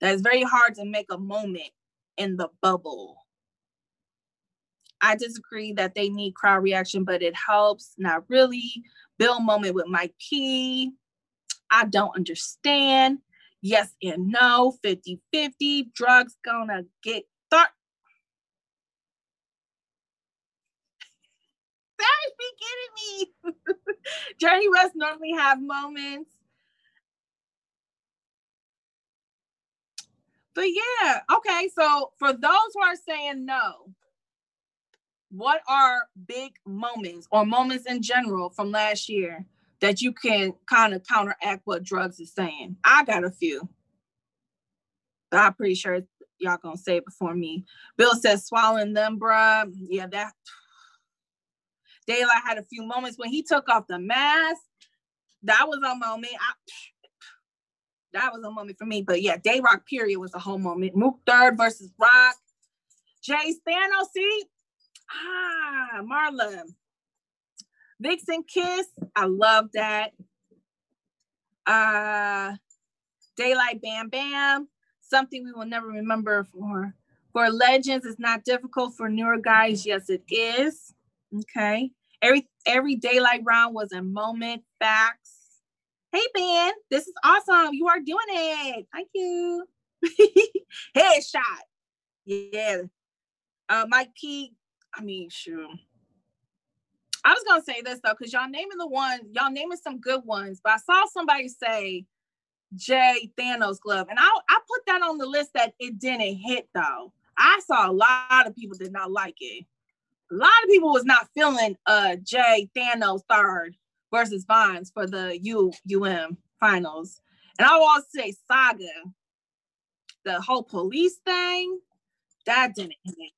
that it's very hard to make a moment in the bubble. I disagree that they need crowd reaction, but it helps. Not really. Bill moment with Mike P. I don't understand. Yes and no, 50 50. Drugs gonna get be kidding me. [LAUGHS] Journey West normally have moments. But yeah, okay. So for those who are saying no, what are big moments or moments in general from last year that you can kind of counteract what drugs is saying? I got a few. But I'm pretty sure y'all gonna say it before me. Bill says swallowing them, bruh. Yeah, that Daylyt had a few moments when he took off the mask. That was a moment. I, that was a moment for me. But yeah, Day Rock period was a whole moment. Mook third versus Rock. Jay Stano, see? Ah, Marla. Vixen Kiss. I love that. Uh Daylyt Bam Bam. Something we will never remember for for legends. It's not difficult for newer guys. Yes, it is. Okay. Every every Daylyt round was a moment. Facts. Hey Ben, this is awesome. You are doing it. Thank you. [LAUGHS] Headshot. Yeah. Uh, Mike P. I mean, sure. I was gonna say this though, because y'all naming the ones, y'all naming some good ones, but I saw somebody say Jay Thanos glove, and I I put that on the list that it didn't hit though. I saw a lot of people did not like it. A lot of people was not feeling uh Jay Thanos third versus Vines for the U UM finals, and I will also say Saga, the whole police thing, that didn't hit.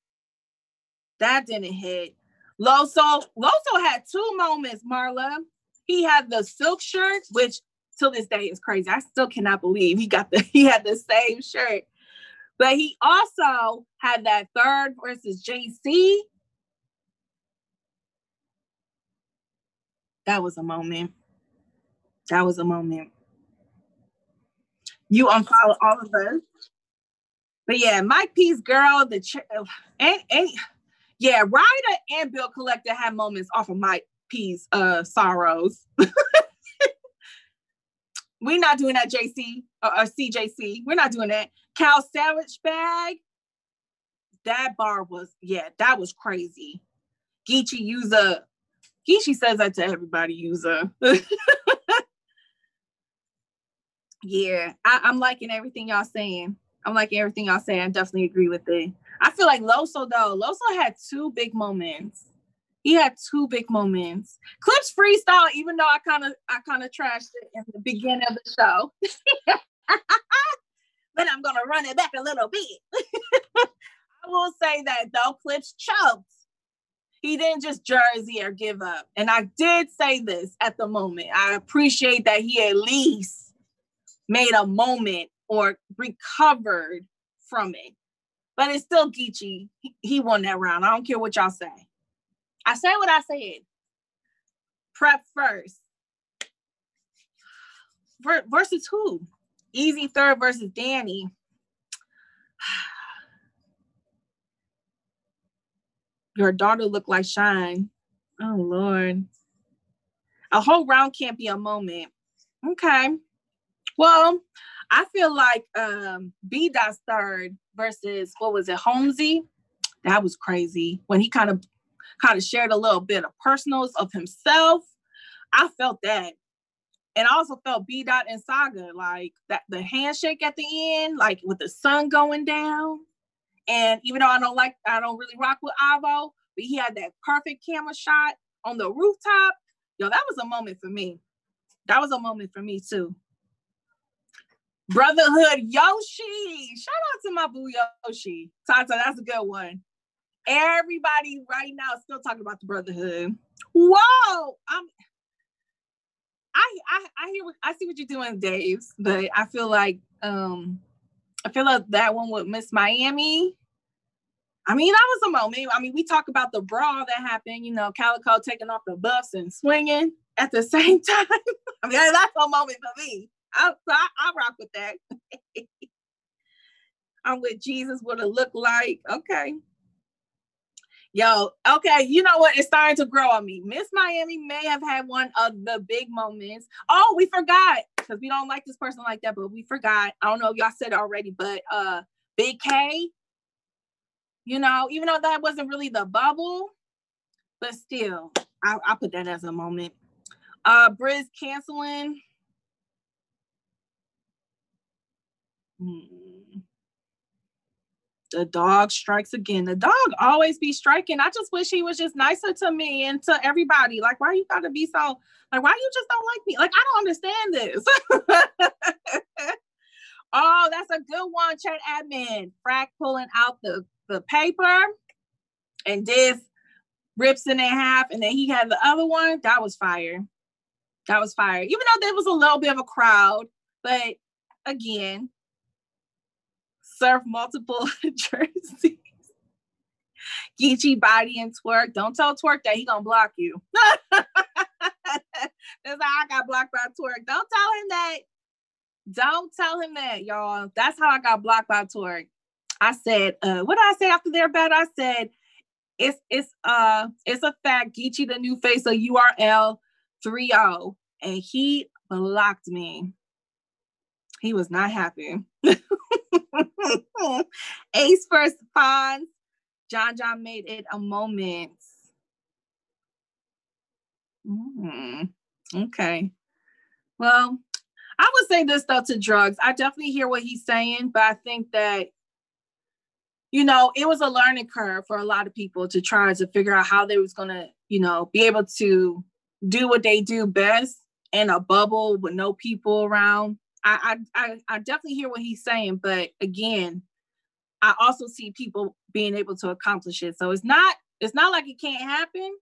That didn't hit. Loso, Loso had two moments, Marla. He had the silk shirt, which till this day is crazy. I still cannot believe he got the he had the same shirt. But he also had that third versus JC. That was a moment. That was a moment. You unfollow all of us. But yeah, Mike P's girl, the ch- and, and yeah, Ryder and Bill Collector had moments off of Mike P's uh sorrows. [LAUGHS] We're not doing that, JC or, or CJC. We're not doing that. Cal Savage bag. That bar was, yeah, that was crazy. Geechee user. Geechee says that to everybody user. [LAUGHS] yeah, I, I'm liking everything y'all saying. I'm liking everything y'all saying. I definitely agree with it. I feel like Loso though. Loso had two big moments. He had two big moments. Clips freestyle, even though I kind of I kind of trashed it in the beginning of the show. [LAUGHS] but I'm gonna run it back a little bit. [LAUGHS] I will say that though, Clips choked. He didn't just jersey or give up. And I did say this at the moment. I appreciate that he at least made a moment or recovered from it. But it's still Geechee. He, won that round. I don't care what y'all say. I said what I said. Prep first. versus who? Easy third versus Danny. [SIGHS] Your daughter looked like Shine. Oh Lord. A whole round can't be a moment. Okay. Well, I feel like um B Dot's third versus what was it, Holmesy? That was crazy. When he kind of kind of shared a little bit of personals of himself. I felt that. And I also felt B Dot and Saga, like that the handshake at the end, like with the sun going down. And even though I don't like, I don't really rock with Avo, but he had that perfect camera shot on the rooftop. Yo, that was a moment for me. That was a moment for me too. Brotherhood Yoshi. Shout out to my boo Yoshi. Tata, that's a good one. Everybody right now is still talking about the brotherhood. Whoa, I'm. I I I hear I see what you're doing, Dave, but I feel like um I feel like that one with Miss Miami. I mean, that was a moment. I mean, we talk about the brawl that happened, you know, Calicoe taking off the buffs and swinging at the [LAUGHS] same time. I mean, that's a moment for me. I, I, I rock with that. [LAUGHS] I'm with Jesus, what it looked like. Okay. Yo, okay, you know what? It's starting to grow on me. Miss Miami may have had one of the big moments. Oh, we forgot because we don't like this person like that, but we forgot. I don't know if y'all said it already, but uh Big K, you know, even though that wasn't really the bubble, but still, I, I put that as a moment. Uh Briz canceling. Hmm. The dog strikes again. The dog always be striking. I just wish he was just nicer to me and to everybody. Like, why you gotta be so like why you just don't like me? Like, I don't understand this. [LAUGHS] oh, that's a good one, chat admin. Frack pulling out the, the paper and this rips in half, and then he had the other one. That was fire. That was fire. Even though there was a little bit of a crowd, but again, serve multiple [LAUGHS] jerseys. Geechee body and twerk. Don't tell twerk that he gonna block you. [LAUGHS] That's how I got blocked by twerk. Don't tell him that. Don't tell him that, y'all. That's how I got blocked by twerk. I said, uh, what did I say after their battle? I said, it's it's uh it's a fact. Geechee the new face of URL 3-0. And he blocked me. He was not happy. [LAUGHS] [LAUGHS] Ace first Fonz. John John made it a moment. Mm, okay. Well, I would say this though to drugs. I definitely hear what he's saying, but I think that you know, it was a learning curve for a lot of people to try to figure out how they was gonna, you know, be able to do what they do best in a bubble with no people around. I, I I definitely hear what he's saying, but again, I also see people being able to accomplish it. So it's not it's not like it can't happen,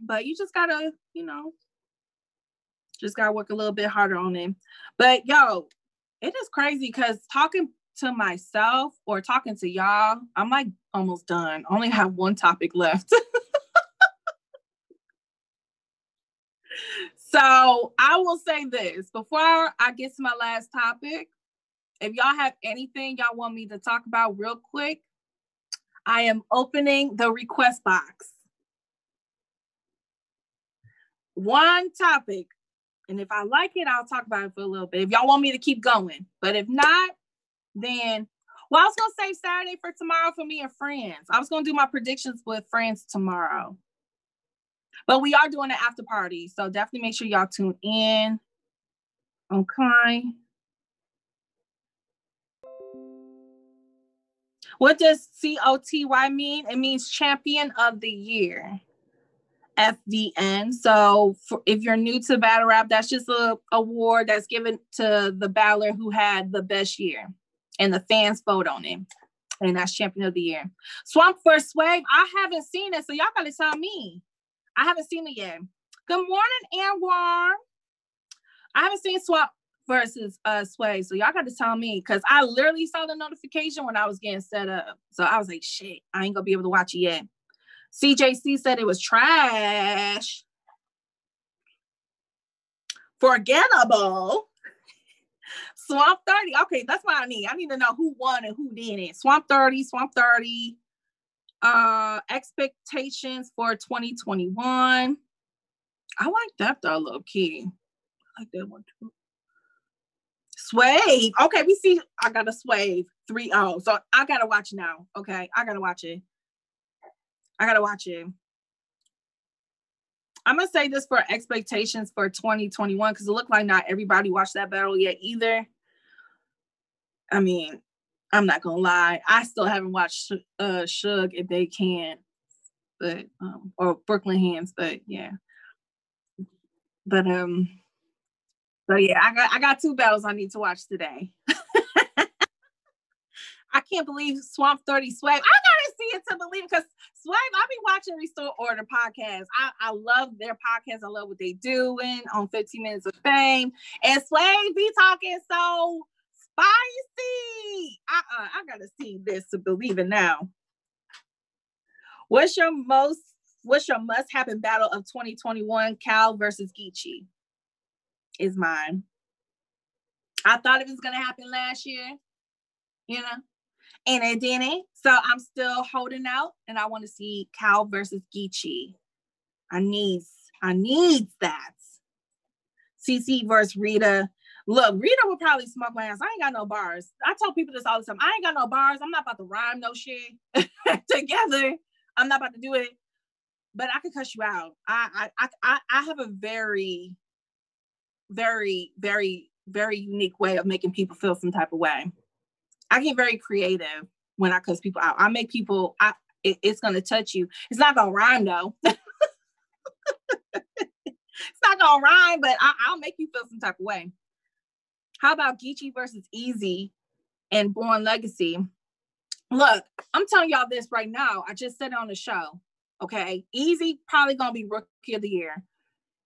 but you just gotta, you know, just gotta work a little bit harder on it. But yo, it is crazy because talking to myself or talking to y'all, I'm like almost done. I only have one topic left. [LAUGHS] So I will say this before I get to my last topic. If y'all have anything y'all want me to talk about real quick, I am opening the request box. One topic. And if I like it, I'll talk about it for a little bit. If y'all want me to keep going. But if not, then well, I was gonna save Saturday for tomorrow for me and friends. I was gonna do my predictions with friends tomorrow. But we are doing an after party. So definitely make sure y'all tune in. Okay. What does COTY mean? It means champion of the year. FVN. So for, if you're new to battle rap, that's just a award that's given to the battler who had the best year. And the fans vote on him. And that's champion of the year. Swamp First Wave. I haven't seen it, so y'all gotta tell me. I haven't seen it yet. Good morning, Anwar. I haven't seen Swamp versus uh Sway, so y'all got to tell me because I literally saw the notification when I was getting set up. So I was like, shit, I ain't gonna be able to watch it yet. CJC said it was trash. Forgettable. Swamp 30. Okay, that's what I need. I need to know who won and who didn't. Swamp 30, Swamp 30 uh expectations for 2021 i like that though low key i like that one too. Swave okay we see i got a swave 3-0 so i gotta watch now. Okay i gotta watch it. I gotta watch it. I'm gonna say this for expectations for 2021 because it looked like not everybody watched that battle yet either. I mean I'm not gonna lie. I still haven't watched uh Suge if they can, but um, or Brooklyn Hands, but yeah. But um, so yeah, I got I got two battles I need to watch today. [LAUGHS] I can't believe Swamp 30 Swave. I gotta see it to believe because Swave, I be watching Restore Order podcast. I, I love their podcast. I love what they doing on 15 Minutes of Fame. And Swave be talking so spicy. Uh-uh, I gotta see this to believe it now. What's your most what's your must happen battle of 2021 Cal versus Geechee? Is mine. I thought it was gonna happen last year, you know, and it didn't. So I'm still holding out and I want to see Cal versus Geechee. I need I need that. CC versus Rita Look, Rita would probably smoke my ass. I ain't got no bars. I tell people this all the time. I ain't got no bars. I'm not about to rhyme no shit [LAUGHS] together. I'm not about to do it. But I could cuss you out. I I I I have a very, very, very, very unique way of making people feel some type of way. I get very creative when I cuss people out. I make people. I it, it's gonna touch you. It's not gonna rhyme though. [LAUGHS] it's not gonna rhyme, but I, will make you feel some type of way. How about Geechee versus Easy and Born Legacy? Look, I'm telling y'all this right now. I just said it on the show. Okay, Easy probably gonna be rookie of the year.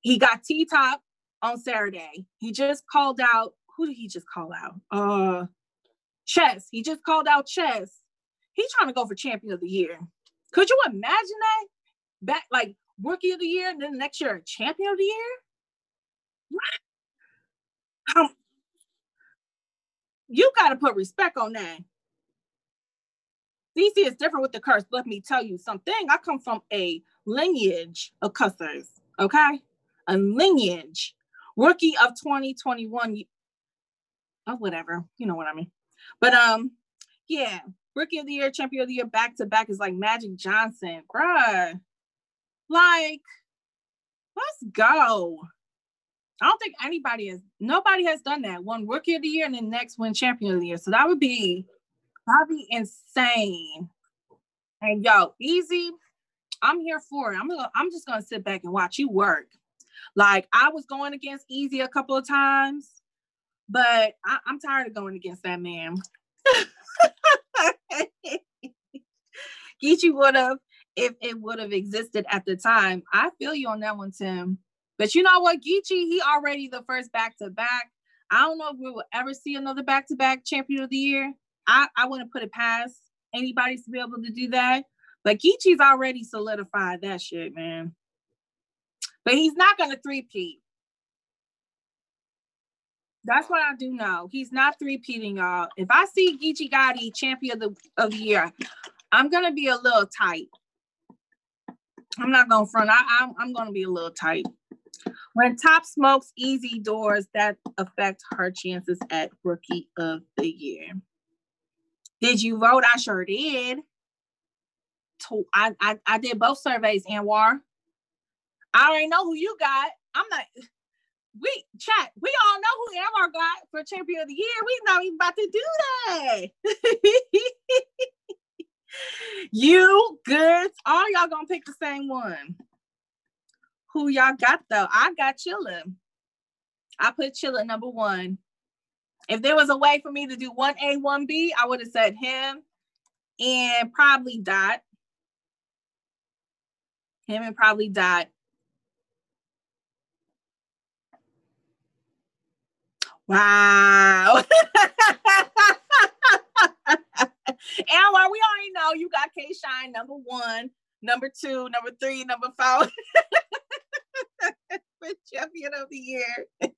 He got T Top on Saturday. He just called out. Who did he just call out? Uh, Chess. He just called out Chess. He's trying to go for champion of the year. Could you imagine that? Back like rookie of the year, and then next year champion of the year. Um, you got to put respect on that. DC is different with the curse. Let me tell you something. I come from a lineage of cussers, okay? A lineage. Rookie of 2021. Oh, whatever. You know what I mean. But um, yeah, rookie of the year, champion of the year, back to back is like Magic Johnson. Bruh. Like, let's go. I don't think anybody has nobody has done that. One rookie of the year and then next one champion of the year. So that would be that'd be insane. And yo, easy. I'm here for it. I'm gonna, I'm just gonna sit back and watch you work. Like I was going against Easy a couple of times, but I, I'm tired of going against that man. [LAUGHS] Geechee would have if it would have existed at the time. I feel you on that one, Tim. But you know what, Geechee, he already the first back to back. I don't know if we will ever see another back to back champion of the year. I, I wouldn't put it past anybody to be able to do that. But Geechee's already solidified that shit, man. But he's not gonna three-peat. That's what I do know. He's not three-peating, y'all. If I see Geechee Gotti champion of the, of the year, I'm gonna be a little tight. I'm not gonna front. I, I'm, I'm gonna be a little tight. When Top smokes easy doors, that affect her chances at Rookie of the Year. Did you vote? I sure did. I, I, I did both surveys, Anwar. I already know who you got. I'm not. We chat. We all know who Anwar got for champion of the year. We not even about to do that. [LAUGHS] you good? All y'all gonna pick the same one. Who y'all got though? I got Chilla. I put Chilla number one. If there was a way for me to do one A, one B, I would have said him and probably Dot. Him and probably Dot. Wow. [LAUGHS] Anwar, we already know you got K Shine number one, number two, number three, number five. [LAUGHS] [LAUGHS] champion of the year. [LAUGHS]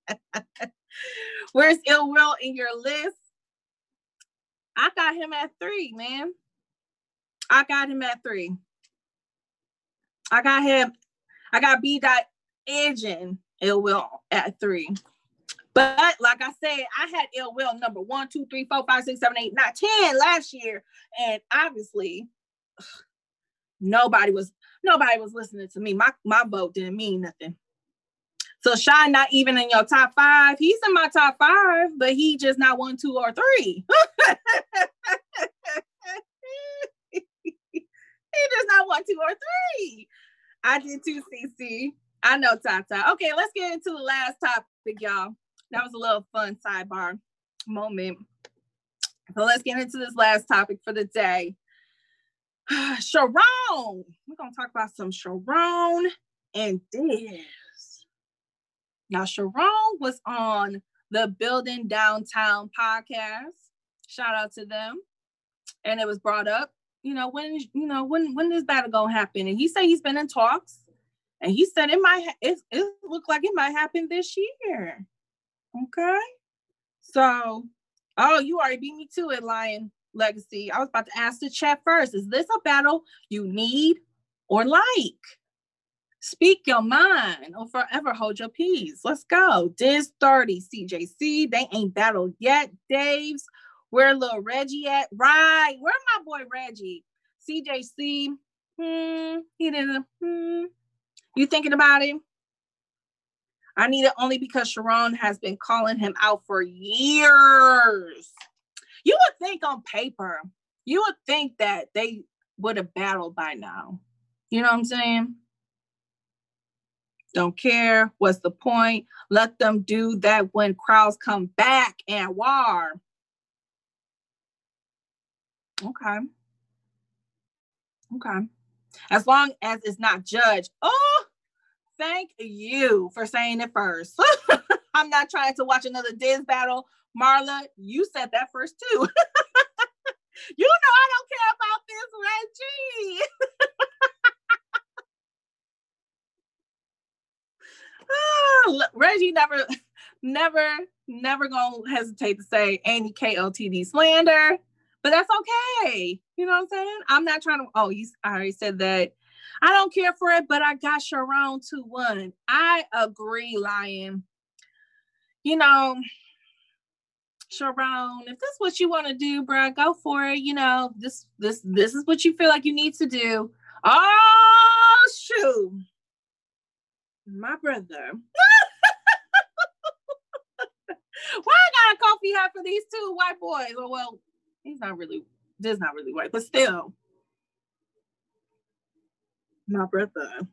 Where's Ill Will in your list? I got him at three, man. I got him at three. I got him. I got B dot Edging Ill Will at three. But like I said, I had Ill Will number one, two, three, four, five, six, seven, eight, nine, ten last year, and obviously [SIGHS] nobody was nobody was listening to me. My my vote didn't mean nothing. So Shine not even in your top five. He's in my top five, but he just not one, two, or three. [LAUGHS] he just not one, two, or three. I did too, CC. I know Tata. Okay, let's get into the last topic, y'all. That was a little fun sidebar moment. So let's get into this last topic for the day. [SIGHS] Sharon. We're gonna talk about some Sharon and Diz. Now, Sharon was on the Building Downtown podcast. Shout out to them. And it was brought up, you know, when you know when when is battle gonna happen? And he said he's been in talks, and he said it might it it looked like it might happen this year. Okay, so oh, you already beat me to it, Lion Legacy. I was about to ask the chat first: Is this a battle you need or like? Speak your mind or forever hold your peace. Let's go. Diz 30, CJC. They ain't battled yet. Dave's. Where little Reggie at? Right. Where my boy Reggie? CJC. Hmm. He didn't. Hmm. You thinking about him? I need it only because Sharon has been calling him out for years. You would think on paper you would think that they would have battled by now. You know what I'm saying? Don't care. What's the point? Let them do that when crowds come back and war. Okay. Okay. As long as it's not judged. Oh, thank you for saying it first. [LAUGHS] I'm not trying to watch another Diz battle. Marla, you said that first too. [LAUGHS] you know I don't care about this, Reggie. [LAUGHS] Ah, Reggie never, never, never gonna hesitate to say any KOTD slander, but that's okay. You know what I'm saying? I'm not trying to. Oh, you I already said that. I don't care for it, but I got Charron 2 1. I agree, Lion. You know, Charron, if that's what you want to do, bro, go for it. You know, this this this is what you feel like you need to do. Oh shoot. My brother. [LAUGHS] Why I got a coffee hat for these two white boys? Well, well, he's not really, this not really white, but still. My brother.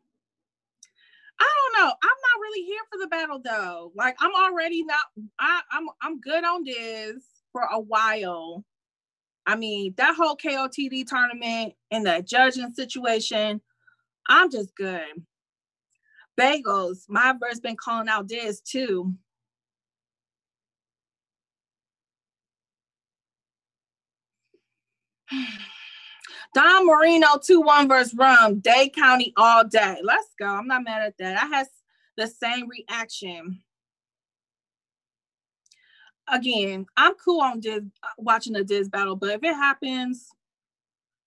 I don't know. I'm not really here for the battle though. Like I'm already not I, I'm I'm good on this for a while. I mean, that whole KOTD tournament and that judging situation, I'm just good. Bagels, my verse been calling out Diz too. [SIGHS] Don Marino 2-1 versus Rum, Day County all day. Let's go. I'm not mad at that. I had the same reaction. Again, I'm cool on Diz uh, watching the Diz battle, but if it happens,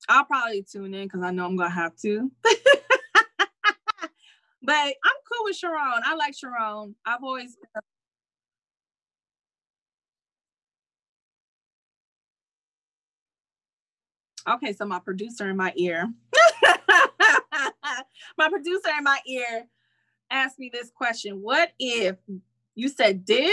I'll probably tune in because I know I'm gonna have to. [LAUGHS] but I'm cool with Charron. I like Charron. I've always Okay, so my producer in my ear, [LAUGHS] my producer in my ear asked me this question. What if you said Diz?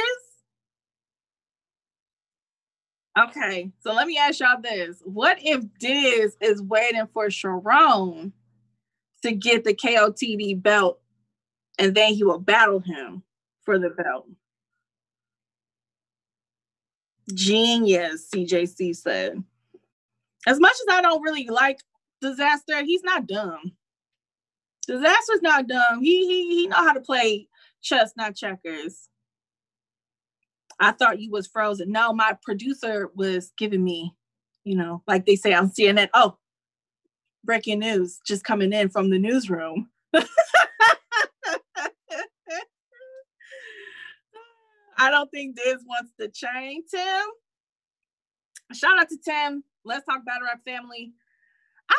Okay, so let me ask y'all this. What if Diz is waiting for Charron to get the KOTD belt and then he will battle him for the belt? Genius, CJC said as much as I don't really like Disaster, he's not dumb. Disaster's not dumb. He he he know how to play chess, not checkers. I thought you was frozen. No, my producer was giving me, you know, like they say on CNN. Oh, breaking news just coming in from the newsroom. [LAUGHS] I don't think Diz wants to change Tim. Shout out to Tim. Let's talk battle rap family. I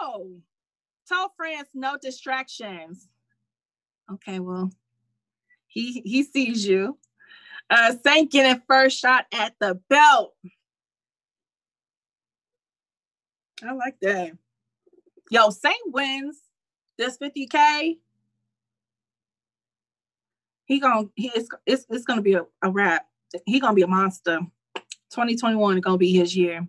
don't know. Tell friends no distractions. Okay, well, he he sees you. Uh Saint getting first shot at the belt. I like that. Yo, Saint wins this 50k. He gonna he is it's, it's gonna be a, a wrap. He gonna be a monster. 2021 is gonna be his year.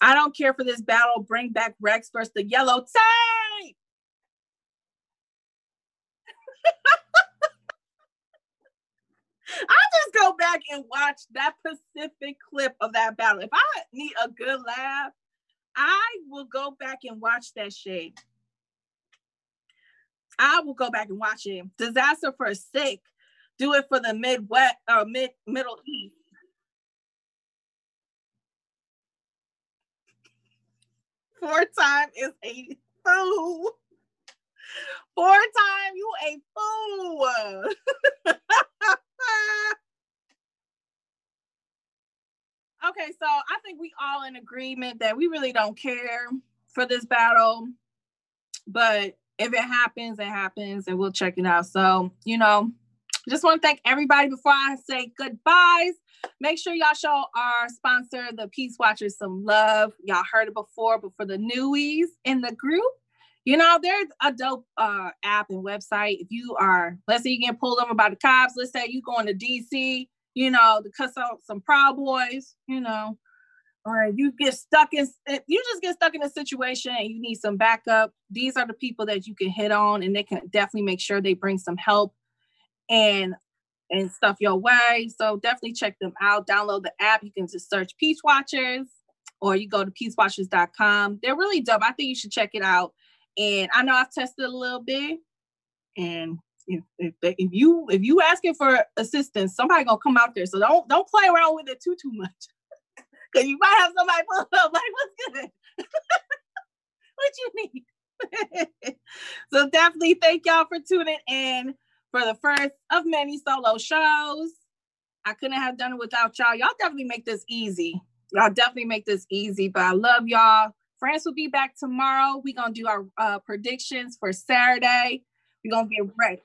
I don't care for this battle. Bring back Rex versus the yellow tape. [LAUGHS] I'll just go back and watch that Pacific clip of that battle. If I need a good laugh, I will go back and watch that shit. I will go back and watch it. Disaster for a sick. Do it for the Midwest or uh, mid Middle East. Four time is a fool. Four time, you a fool. [LAUGHS] okay, so I think we all in agreement that we really don't care for this battle. But if it happens, it happens, and we'll check it out. So, you know, just want to thank everybody before I say goodbyes. Make sure y'all show our sponsor, the Peace Watchers, some love. Y'all heard it before, but for the newies in the group, you know, there's a dope uh, app and website. If you are, let's say you get pulled over by the cops, let's say you going to DC, you know, to cuss out some Proud Boys, you know, or you get stuck in you just get stuck in a situation and you need some backup these are the people that you can hit on and they can definitely make sure they bring some help and and stuff your way. So definitely check them out. Download the app. You can just search peace watchers or you go to peacewatchers.com they're really dope. I think you should check it out. And i know i've tested a little bit. And if, if, if you if you asking for assistance somebody gonna come out there. So don't don't play around with it too too much. [LAUGHS] Cause you might have somebody pull up like, what's good? [LAUGHS] what you need? [LAUGHS] so definitely thank y'all for tuning in for the first of many solo shows. I couldn't have done it without y'all. Y'all definitely make this easy. Y'all definitely make this easy, but I love y'all. France will be back tomorrow. We're gonna do our uh, predictions for Saturday. We're gonna get ready.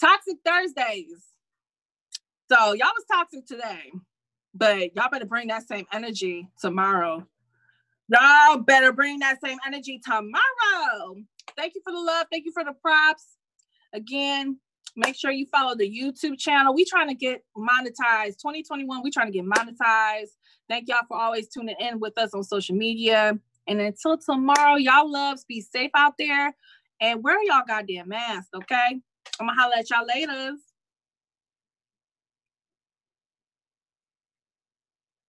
Toxic Thursdays. So y'all was toxic today. But y'all better bring that same energy tomorrow. Y'all better bring that same energy tomorrow. Thank you for the love. Thank you for the props. Again, make sure you follow the YouTube channel. We trying to get monetized. 2021, we trying to get monetized. Thank y'all for always tuning in with us on social media. And until tomorrow, y'all loves, be safe out there and wear y'all goddamn mask, okay? I'm gonna holler at y'all later.